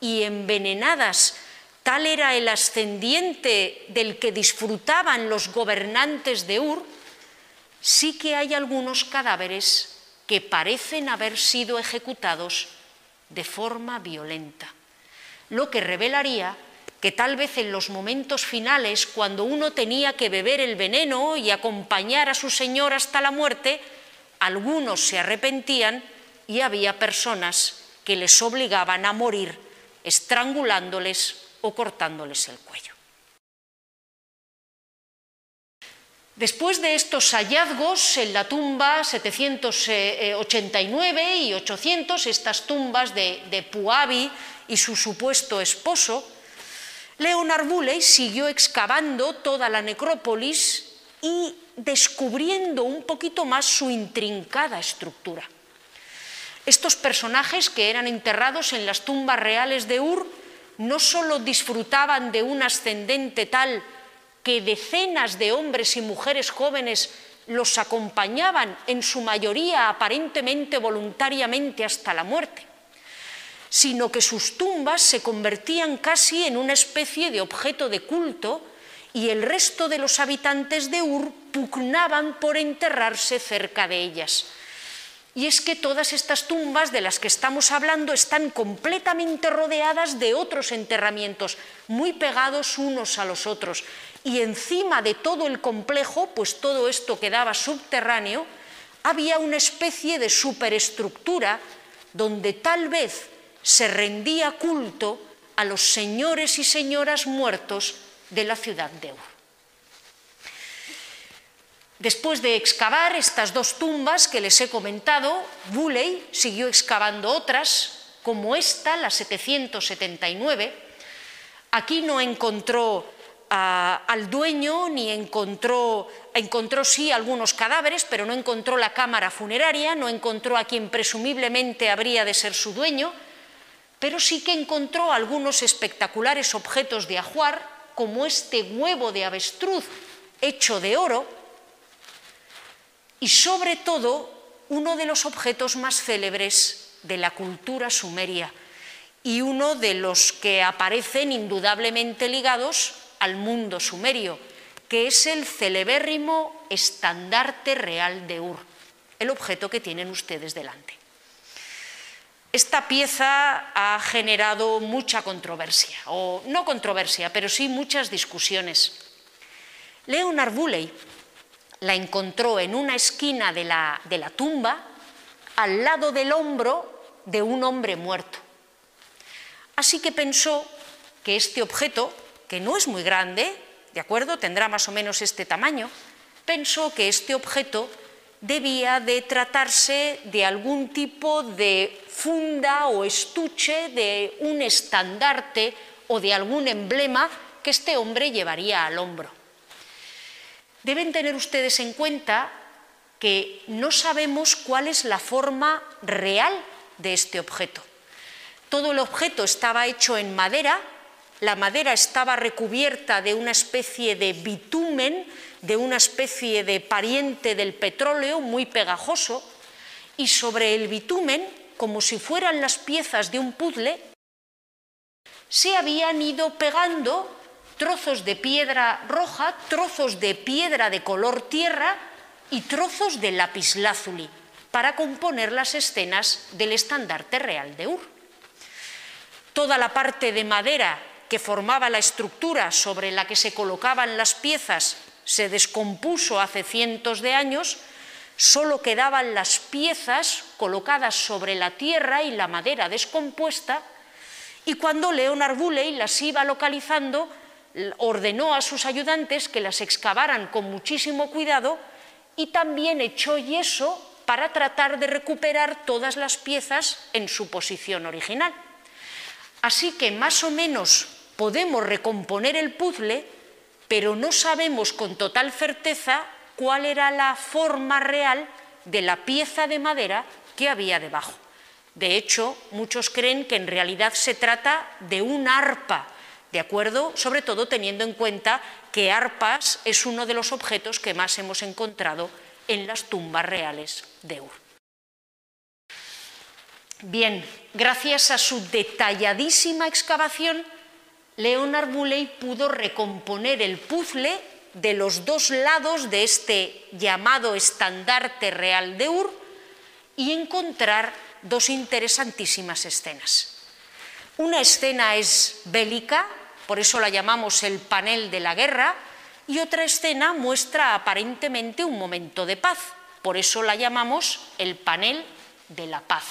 y envenenadas, tal era el ascendiente del que disfrutaban los gobernantes de Ur, sí que hay algunos cadáveres que parecen haber sido ejecutados de forma violenta, lo que revelaría que tal vez en los momentos finales, cuando uno tenía que beber el veneno y acompañar a su señor hasta la muerte, algunos se arrepentían y había personas que les obligaban a morir estrangulándoles o cortándoles el cuello. Después de estos hallazgos en la tumba 789 y 800, estas tumbas de, de Puabi y su supuesto esposo, Leonard Bulley siguió excavando toda la necrópolis y descubriendo un poquito más su intrincada estructura. Estos personajes que eran enterrados en las tumbas reales de Ur no solo disfrutaban de un ascendente tal que decenas de hombres y mujeres jóvenes los acompañaban, en su mayoría aparentemente voluntariamente hasta la muerte, sino que sus tumbas se convertían casi en una especie de objeto de culto y el resto de los habitantes de Ur pugnaban por enterrarse cerca de ellas. Y es que todas estas tumbas de las que estamos hablando están completamente rodeadas de otros enterramientos, muy pegados unos a los otros. Y encima de todo el complejo, pues todo esto quedaba subterráneo, había una especie de superestructura donde tal vez se rendía culto a los señores y señoras muertos de la ciudad de Ur. Después de excavar estas dos tumbas que les he comentado, Bulley siguió excavando otras, como esta, la 779. Aquí no encontró ah, al dueño ni encontró, encontró sí algunos cadáveres, pero no encontró la cámara funeraria, no encontró a quien presumiblemente habría de ser su dueño, pero sí que encontró algunos espectaculares objetos de ajuar, como este huevo de avestruz hecho de oro, y sobre todo uno de los objetos más célebres de la cultura sumeria y uno de los que aparecen indudablemente ligados al mundo sumerio, que es el celebérrimo estandarte real de Ur, el objeto que tienen ustedes delante. Esta pieza ha generado mucha controversia, o no controversia, pero sí muchas discusiones. Leonard Bulley la encontró en una esquina de la, de la tumba, al lado del hombro de un hombre muerto. Así que pensó que este objeto, que no es muy grande, ¿de acuerdo? Tendrá más o menos este tamaño, pensó que este objeto debía de tratarse de algún tipo de funda o estuche de un estandarte o de algún emblema que este hombre llevaría al hombro. Deben tener ustedes en cuenta que no sabemos cuál es la forma real de este objeto. Todo el objeto estaba hecho en madera, la madera estaba recubierta de una especie de bitumen de una especie de pariente del petróleo muy pegajoso y sobre el bitumen, como si fueran las piezas de un puzzle, se habían ido pegando trozos de piedra roja, trozos de piedra de color tierra y trozos de lapislázuli para componer las escenas del estandarte real de Ur. Toda la parte de madera que formaba la estructura sobre la que se colocaban las piezas se descompuso hace cientos de años, solo quedaban las piezas colocadas sobre la tierra y la madera descompuesta, y cuando Leonard Bulley las iba localizando, ordenó a sus ayudantes que las excavaran con muchísimo cuidado y también echó yeso para tratar de recuperar todas las piezas en su posición original. Así que más o menos podemos recomponer el puzzle pero no sabemos con total certeza cuál era la forma real de la pieza de madera que había debajo. De hecho, muchos creen que en realidad se trata de un arpa, ¿de acuerdo? Sobre todo teniendo en cuenta que arpas es uno de los objetos que más hemos encontrado en las tumbas reales de Ur. Bien, gracias a su detalladísima excavación, Leonard Bulley pudo recomponer el puzzle de los dos lados de este llamado estandarte real de Ur y encontrar dos interesantísimas escenas. Una escena es bélica, por eso la llamamos el panel de la guerra, y otra escena muestra aparentemente un momento de paz, por eso la llamamos el panel de la paz.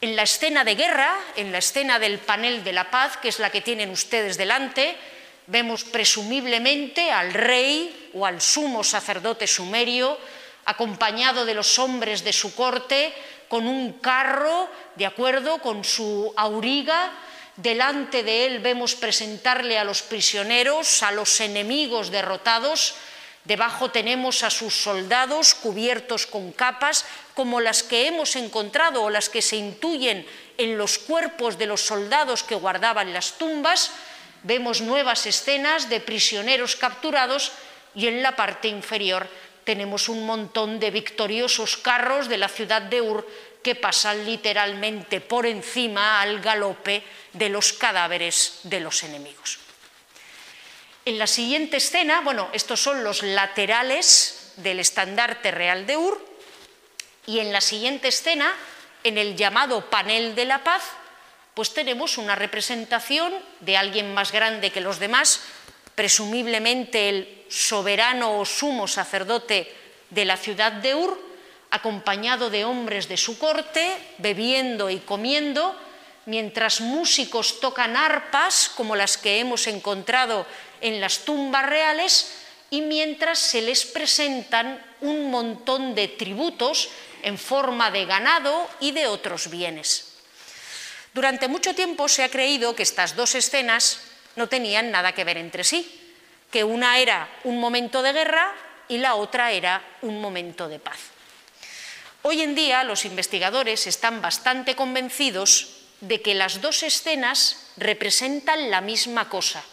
En la escena de guerra, en la escena del panel de la paz, que es la que tienen ustedes delante, vemos presumiblemente al rey o al sumo sacerdote sumerio, acompañado de los hombres de su corte, con un carro, de acuerdo, con su auriga. Delante de él vemos presentarle a los prisioneros, a los enemigos derrotados, Debajo tenemos a sus soldados cubiertos con capas como las que hemos encontrado o las que se intuyen en los cuerpos de los soldados que guardaban las tumbas. Vemos nuevas escenas de prisioneros capturados y en la parte inferior tenemos un montón de victoriosos carros de la ciudad de Ur que pasan literalmente por encima al galope de los cadáveres de los enemigos. En la siguiente escena, bueno, estos son los laterales del estandarte real de Ur, y en la siguiente escena, en el llamado panel de la paz, pues tenemos una representación de alguien más grande que los demás, presumiblemente el soberano o sumo sacerdote de la ciudad de Ur, acompañado de hombres de su corte, bebiendo y comiendo, mientras músicos tocan arpas, como las que hemos encontrado en las tumbas reales y mientras se les presentan un montón de tributos en forma de ganado y de otros bienes. Durante mucho tiempo se ha creído que estas dos escenas no tenían nada que ver entre sí, que una era un momento de guerra y la otra era un momento de paz. Hoy en día los investigadores están bastante convencidos de que las dos escenas representan la misma cosa,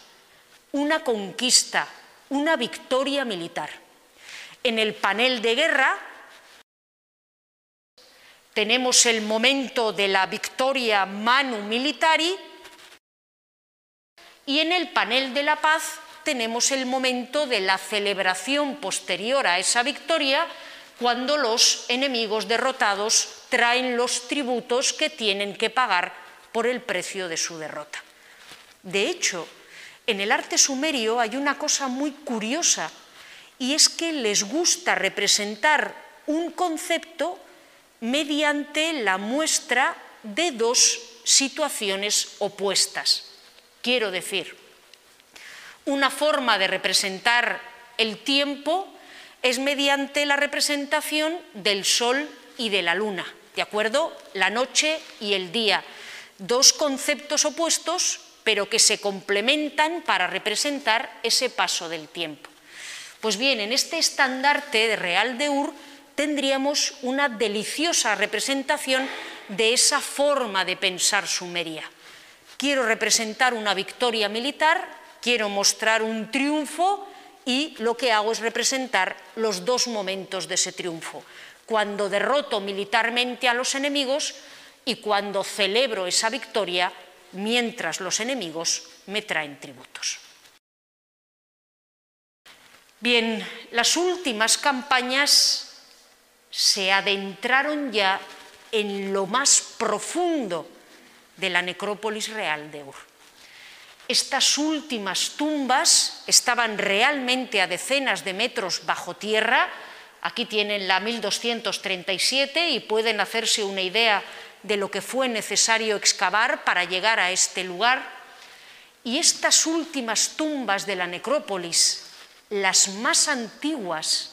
una conquista, una victoria militar. En el panel de guerra tenemos el momento de la victoria manu militari Y en el panel de la paz tenemos el momento de la celebración posterior a esa victoria, cuando los enemigos derrotados traen los tributos que tienen que pagar por el precio de su derrota. De hecho, en el arte sumerio hay una cosa muy curiosa y es que les gusta representar un concepto mediante la muestra de dos situaciones opuestas. Quiero decir, una forma de representar el tiempo es mediante la representación del sol y de la luna, ¿de acuerdo? La noche y el día, dos conceptos opuestos, pero que se complementan para representar ese paso del tiempo. Pues bien, en este estandarte de Real de Ur tendríamos una deliciosa representación de esa forma de pensar sumeria. Quiero representar una victoria militar, quiero mostrar un triunfo y lo que hago es representar los dos momentos de ese triunfo. Cuando derroto militarmente a los enemigos y cuando celebro esa victoria mientras los enemigos me traen tributos. Bien, las últimas campañas se adentraron ya en lo más profundo de la necrópolis real de Ur. Estas últimas tumbas estaban realmente a decenas de metros bajo tierra. Aquí tienen la 1237 y pueden hacerse una idea de lo que fue necesario excavar para llegar a este lugar. Y estas últimas tumbas de la necrópolis, las más antiguas,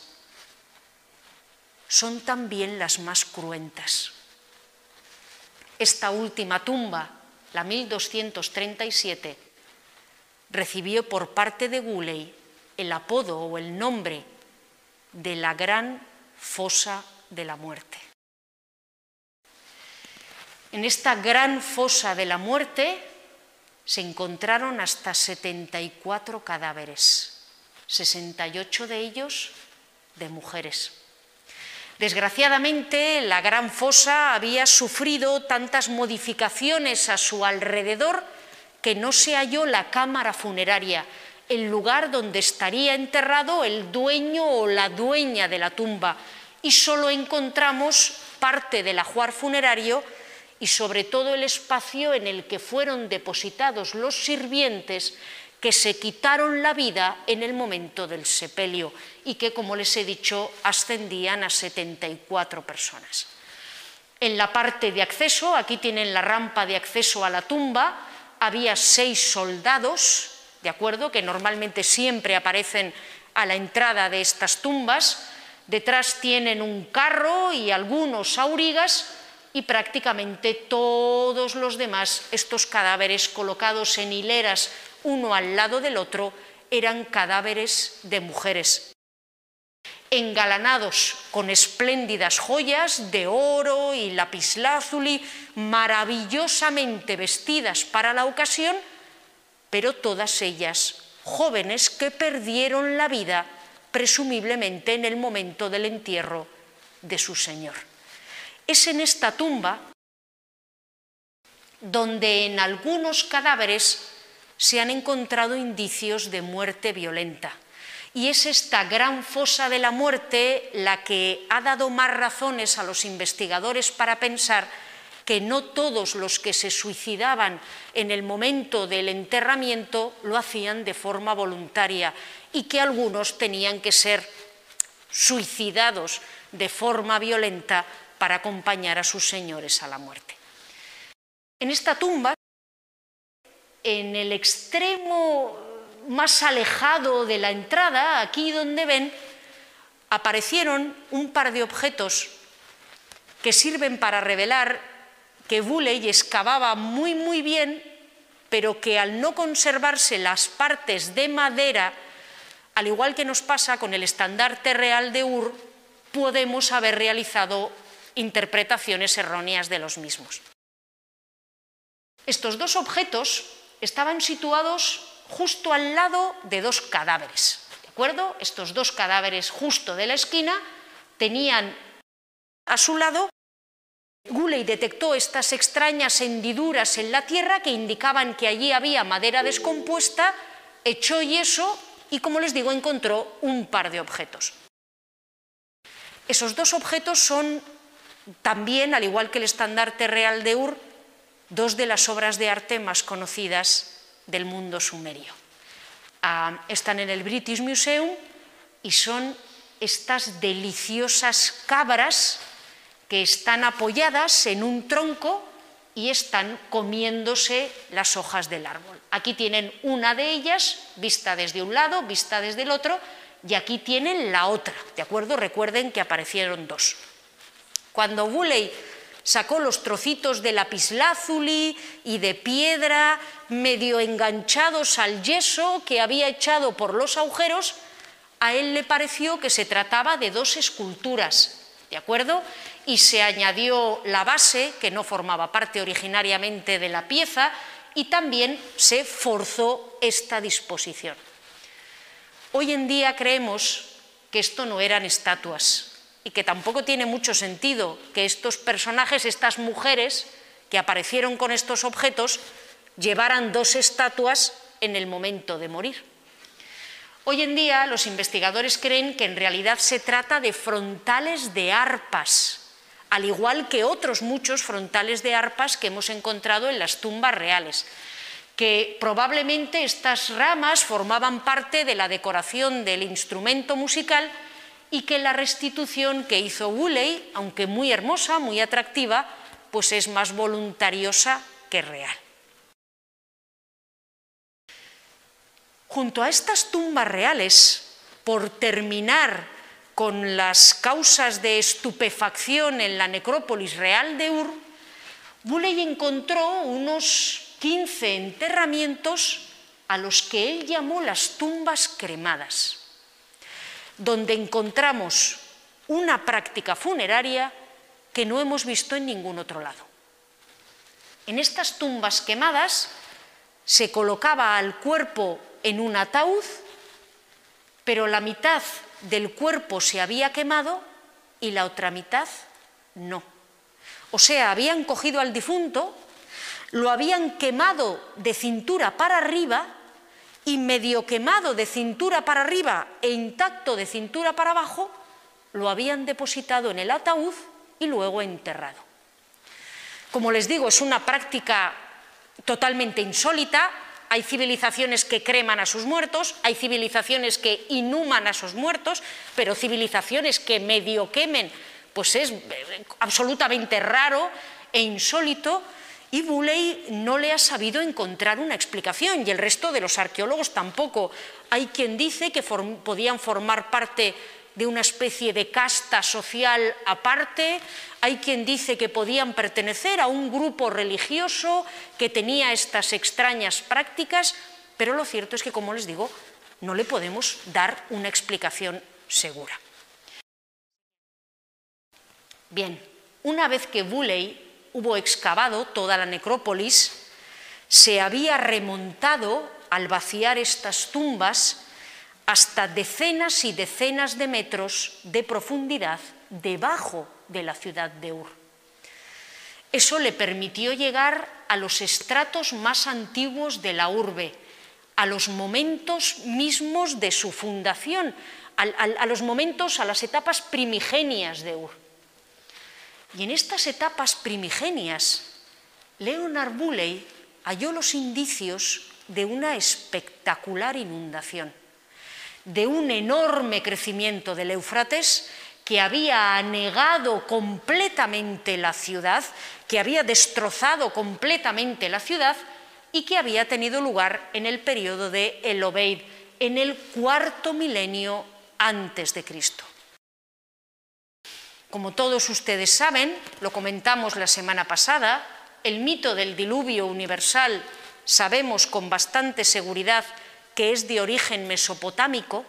son también las más cruentas. Esta última tumba, la 1237, recibió por parte de Guley el apodo o el nombre de la gran fosa de la muerte. En esta gran fosa de la muerte se encontraron hasta 74 cadáveres, 68 de ellos de mujeres. Desgraciadamente, la gran fosa había sufrido tantas modificaciones a su alrededor que no se halló la cámara funeraria, el lugar donde estaría enterrado el dueño o la dueña de la tumba, y solo encontramos parte del ajuar funerario y sobre todo el espacio en el que fueron depositados los sirvientes que se quitaron la vida en el momento del sepelio y que, como les he dicho, ascendían a 74 personas. En la parte de acceso, aquí tienen la rampa de acceso a la tumba, había seis soldados, ¿de acuerdo?, que normalmente siempre aparecen a la entrada de estas tumbas. Detrás tienen un carro y algunos aurigas y prácticamente todos los demás, estos cadáveres colocados en hileras uno al lado del otro, eran cadáveres de mujeres, engalanados con espléndidas joyas de oro y lapislázuli, maravillosamente vestidas para la ocasión, pero todas ellas jóvenes que perdieron la vida presumiblemente en el momento del entierro de su señor. Es en esta tumba donde en algunos cadáveres se han encontrado indicios de muerte violenta. Y es esta gran fosa de la muerte la que ha dado más razones a los investigadores para pensar que no todos los que se suicidaban en el momento del enterramiento lo hacían de forma voluntaria y que algunos tenían que ser suicidados de forma violenta para acompañar a sus señores a la muerte. En esta tumba en el extremo más alejado de la entrada, aquí donde ven, aparecieron un par de objetos que sirven para revelar que Bulley excavaba muy muy bien, pero que al no conservarse las partes de madera, al igual que nos pasa con el estandarte real de Ur, podemos haber realizado interpretaciones erróneas de los mismos. Estos dos objetos estaban situados justo al lado de dos cadáveres. ¿De acuerdo? Estos dos cadáveres justo de la esquina tenían a su lado Guley detectó estas extrañas hendiduras en la tierra que indicaban que allí había madera descompuesta, echó yeso y, como les digo, encontró un par de objetos. Esos dos objetos son también, al igual que el estandarte real de Ur, dos de las obras de arte más conocidas del mundo sumerio. Ah, están en el British Museum y son estas deliciosas cabras que están apoyadas en un tronco y están comiéndose las hojas del árbol. Aquí tienen una de ellas, vista desde un lado, vista desde el otro, y aquí tienen la otra, ¿de acuerdo? Recuerden que aparecieron dos. Cuando Woolley sacó los trocitos de lapislázuli y de piedra medio enganchados al yeso que había echado por los agujeros, a él le pareció que se trataba de dos esculturas, ¿de acuerdo? Y se añadió la base, que no formaba parte originariamente de la pieza, y también se forzó esta disposición. Hoy en día creemos que esto no eran estatuas y que tampoco tiene mucho sentido que estos personajes, estas mujeres que aparecieron con estos objetos, llevaran dos estatuas en el momento de morir. Hoy en día los investigadores creen que en realidad se trata de frontales de arpas, al igual que otros muchos frontales de arpas que hemos encontrado en las tumbas reales que probablemente estas ramas formaban parte de la decoración del instrumento musical y que la restitución que hizo Woolley, aunque muy hermosa, muy atractiva, pues es más voluntariosa que real. Junto a estas tumbas reales, por terminar con las causas de estupefacción en la necrópolis real de Ur, Woolley encontró unos 15 enterramientos a los que él llamó las tumbas cremadas, donde encontramos una práctica funeraria que no hemos visto en ningún otro lado. En estas tumbas quemadas se colocaba al cuerpo en un ataúd, pero la mitad del cuerpo se había quemado y la otra mitad no. O sea, habían cogido al difunto, lo habían quemado de cintura para arriba y medio quemado de cintura para arriba e intacto de cintura para abajo, lo habían depositado en el ataúd y luego enterrado. Como les digo, es una práctica totalmente insólita. Hay civilizaciones que creman a sus muertos, hay civilizaciones que inhuman a sus muertos, pero civilizaciones que medio quemen, pues es eh, absolutamente raro e insólito y Bulley no le ha sabido encontrar una explicación y el resto de los arqueólogos tampoco. Hay quien dice que podían formar parte de una especie de casta social aparte, hay quien dice que podían pertenecer a un grupo religioso que tenía estas extrañas prácticas, pero lo cierto es que, como les digo, no le podemos dar una explicación segura. Bien, una vez que Bulley hubo excavado toda la necrópolis, se había remontado al vaciar estas tumbas hasta decenas y decenas de metros de profundidad debajo de la ciudad de Ur. Eso le permitió llegar a los estratos más antiguos de la urbe, a los momentos mismos de su fundación, a, los momentos, a las etapas primigenias de Ur. Y en estas etapas primigenias, Leonard Bulley halló los indicios de una espectacular inundación, de un enorme crecimiento del Éufrates que había anegado completamente la ciudad, que había destrozado completamente la ciudad y que había tenido lugar en el periodo de Elobeid, en el cuarto milenio antes de Cristo. Como todos ustedes saben, lo comentamos la semana pasada, el mito del diluvio universal sabemos con bastante seguridad que es de origen mesopotámico,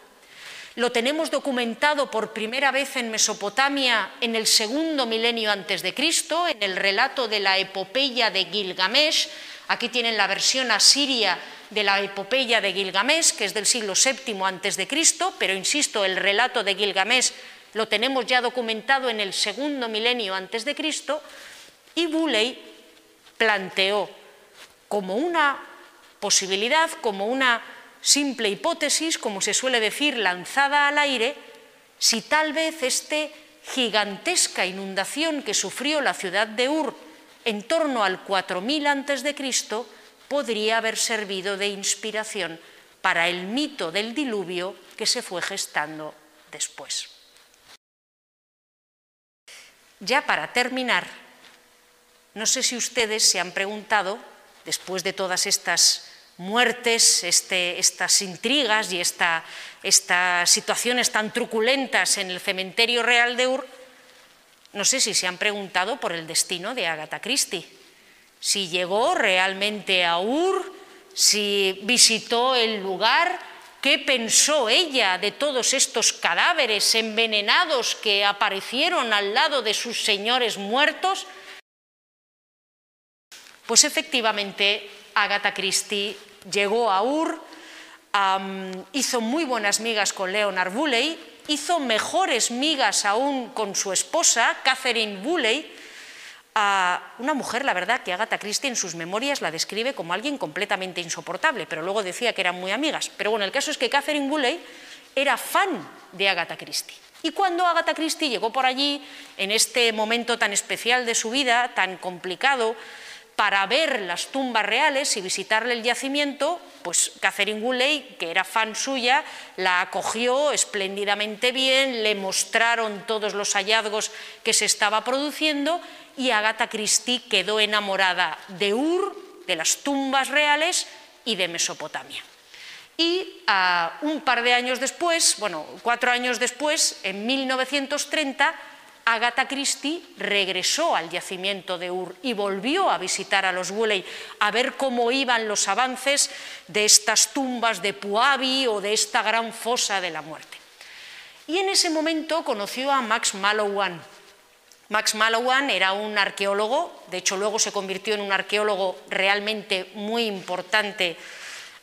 lo tenemos documentado por primera vez en Mesopotamia en el segundo milenio antes de Cristo, en el relato de la epopeya de Gilgamesh. Aquí tienen la versión asiria de la epopeya de Gilgamesh, que es del siglo VII antes de Cristo, pero insisto, el relato de Gilgamesh lo tenemos ya documentado en el segundo milenio antes de Cristo, Y Bulley planteó como una posibilidad, como una simple hipótesis, como se suele decir, lanzada al aire, si tal vez esta gigantesca inundación que sufrió la ciudad de Ur en torno al 4000 a.C. podría haber servido de inspiración para el mito del diluvio que se fue gestando después. Ya para terminar, no sé si ustedes se han preguntado, después de todas estas muertes, este, estas intrigas y estas situaciones tan truculentas en el cementerio real de Ur, no sé si se han preguntado por el destino de Agatha Christie, si llegó realmente a Ur, si visitó el lugar, qué pensó ella de todos estos cadáveres envenenados que aparecieron al lado de sus señores muertos. Pues efectivamente Agatha Christie llegó a Ur, hizo muy buenas migas con Leonard Bulley, hizo mejores migas aún con su esposa, Catherine Bulley, una mujer, la verdad, que Agatha Christie en sus memorias la describe como alguien completamente insoportable, pero luego decía que eran muy amigas. Pero bueno, el caso es que Catherine Bulley era fan de Agatha Christie. Y cuando Agatha Christie llegó por allí, en este momento tan especial de su vida, tan complicado, para ver las tumbas reales y visitarle el yacimiento, pues Catherine Woolley, que era fan suya, la acogió espléndidamente bien, le mostraron todos los hallazgos que se estaba produciendo y Agatha Christie quedó enamorada de Ur, de las tumbas reales y de Mesopotamia. Y ah, un par de años después, bueno, cuatro años después, en 1930, Agatha Christie regresó al yacimiento de Ur y volvió a visitar a los Woolley a ver cómo iban los avances de estas tumbas de Puabi o de esta gran fosa de la muerte. Y en ese momento conoció a Max Mallowan. Max Mallowan era un arqueólogo, de hecho luego se convirtió en un arqueólogo realmente muy importante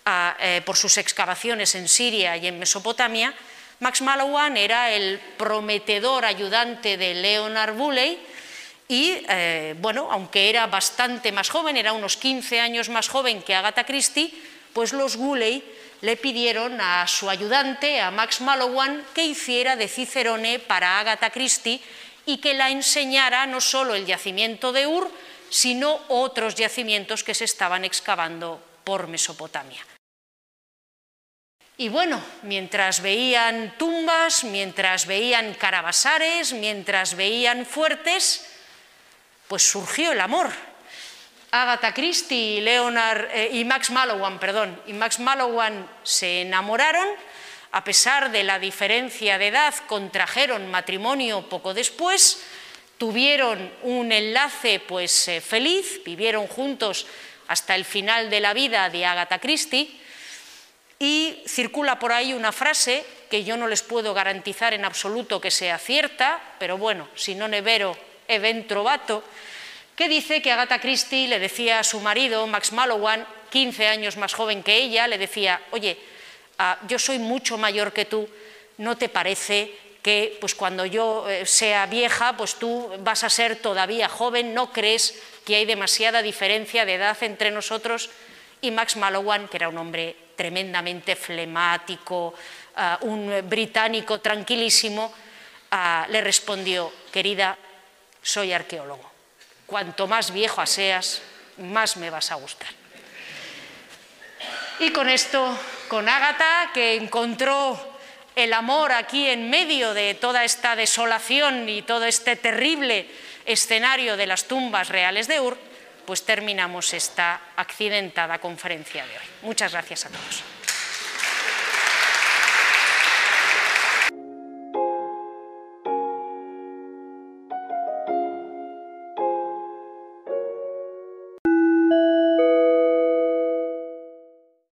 ah, eh, por sus excavaciones en Siria y en Mesopotamia, Max Mallowan era el prometedor ayudante de Leonard Bulley y, eh, bueno, aunque era bastante más joven, era unos 15 años más joven que Agatha Christie, pues los Bulley le pidieron a su ayudante, a Max Mallowan, que hiciera de Cicerone para Agatha Christie y que la enseñara no solo el yacimiento de Ur, sino otros yacimientos que se estaban excavando por Mesopotamia. Y bueno, mientras veían tumbas, mientras veían carabasares, mientras veían fuertes, pues surgió el amor. Agatha Christie y, Leonard, eh, y Max Mallowan, perdón, y Max Mallowan se enamoraron, a pesar de la diferencia de edad, contrajeron matrimonio poco después, tuvieron un enlace pues eh, feliz, vivieron juntos hasta el final de la vida de Agatha Christie y circula por ahí una frase que yo no les puedo garantizar en absoluto que sea cierta, pero bueno, si no nevero event trovato, que dice que Agatha Christie le decía a su marido, Max Mallowan, 15 años más joven que ella, le decía, oye, ah, yo soy mucho mayor que tú, ¿no te parece que pues cuando yo eh, sea vieja, pues tú vas a ser todavía joven, no crees que hay demasiada diferencia de edad entre nosotros? Y Max Mallowan, que era un hombre tremendamente flemático, ah, un británico tranquilísimo, ah, le respondió, querida, soy arqueólogo. Cuanto más viejo seas, más me vas a gustar. Y con esto, con Ágata, que encontró el amor aquí en medio de toda esta desolación y todo este terrible escenario de las tumbas reales de Ur, pues terminamos esta accidentada conferencia de hoy. Muchas gracias a todos.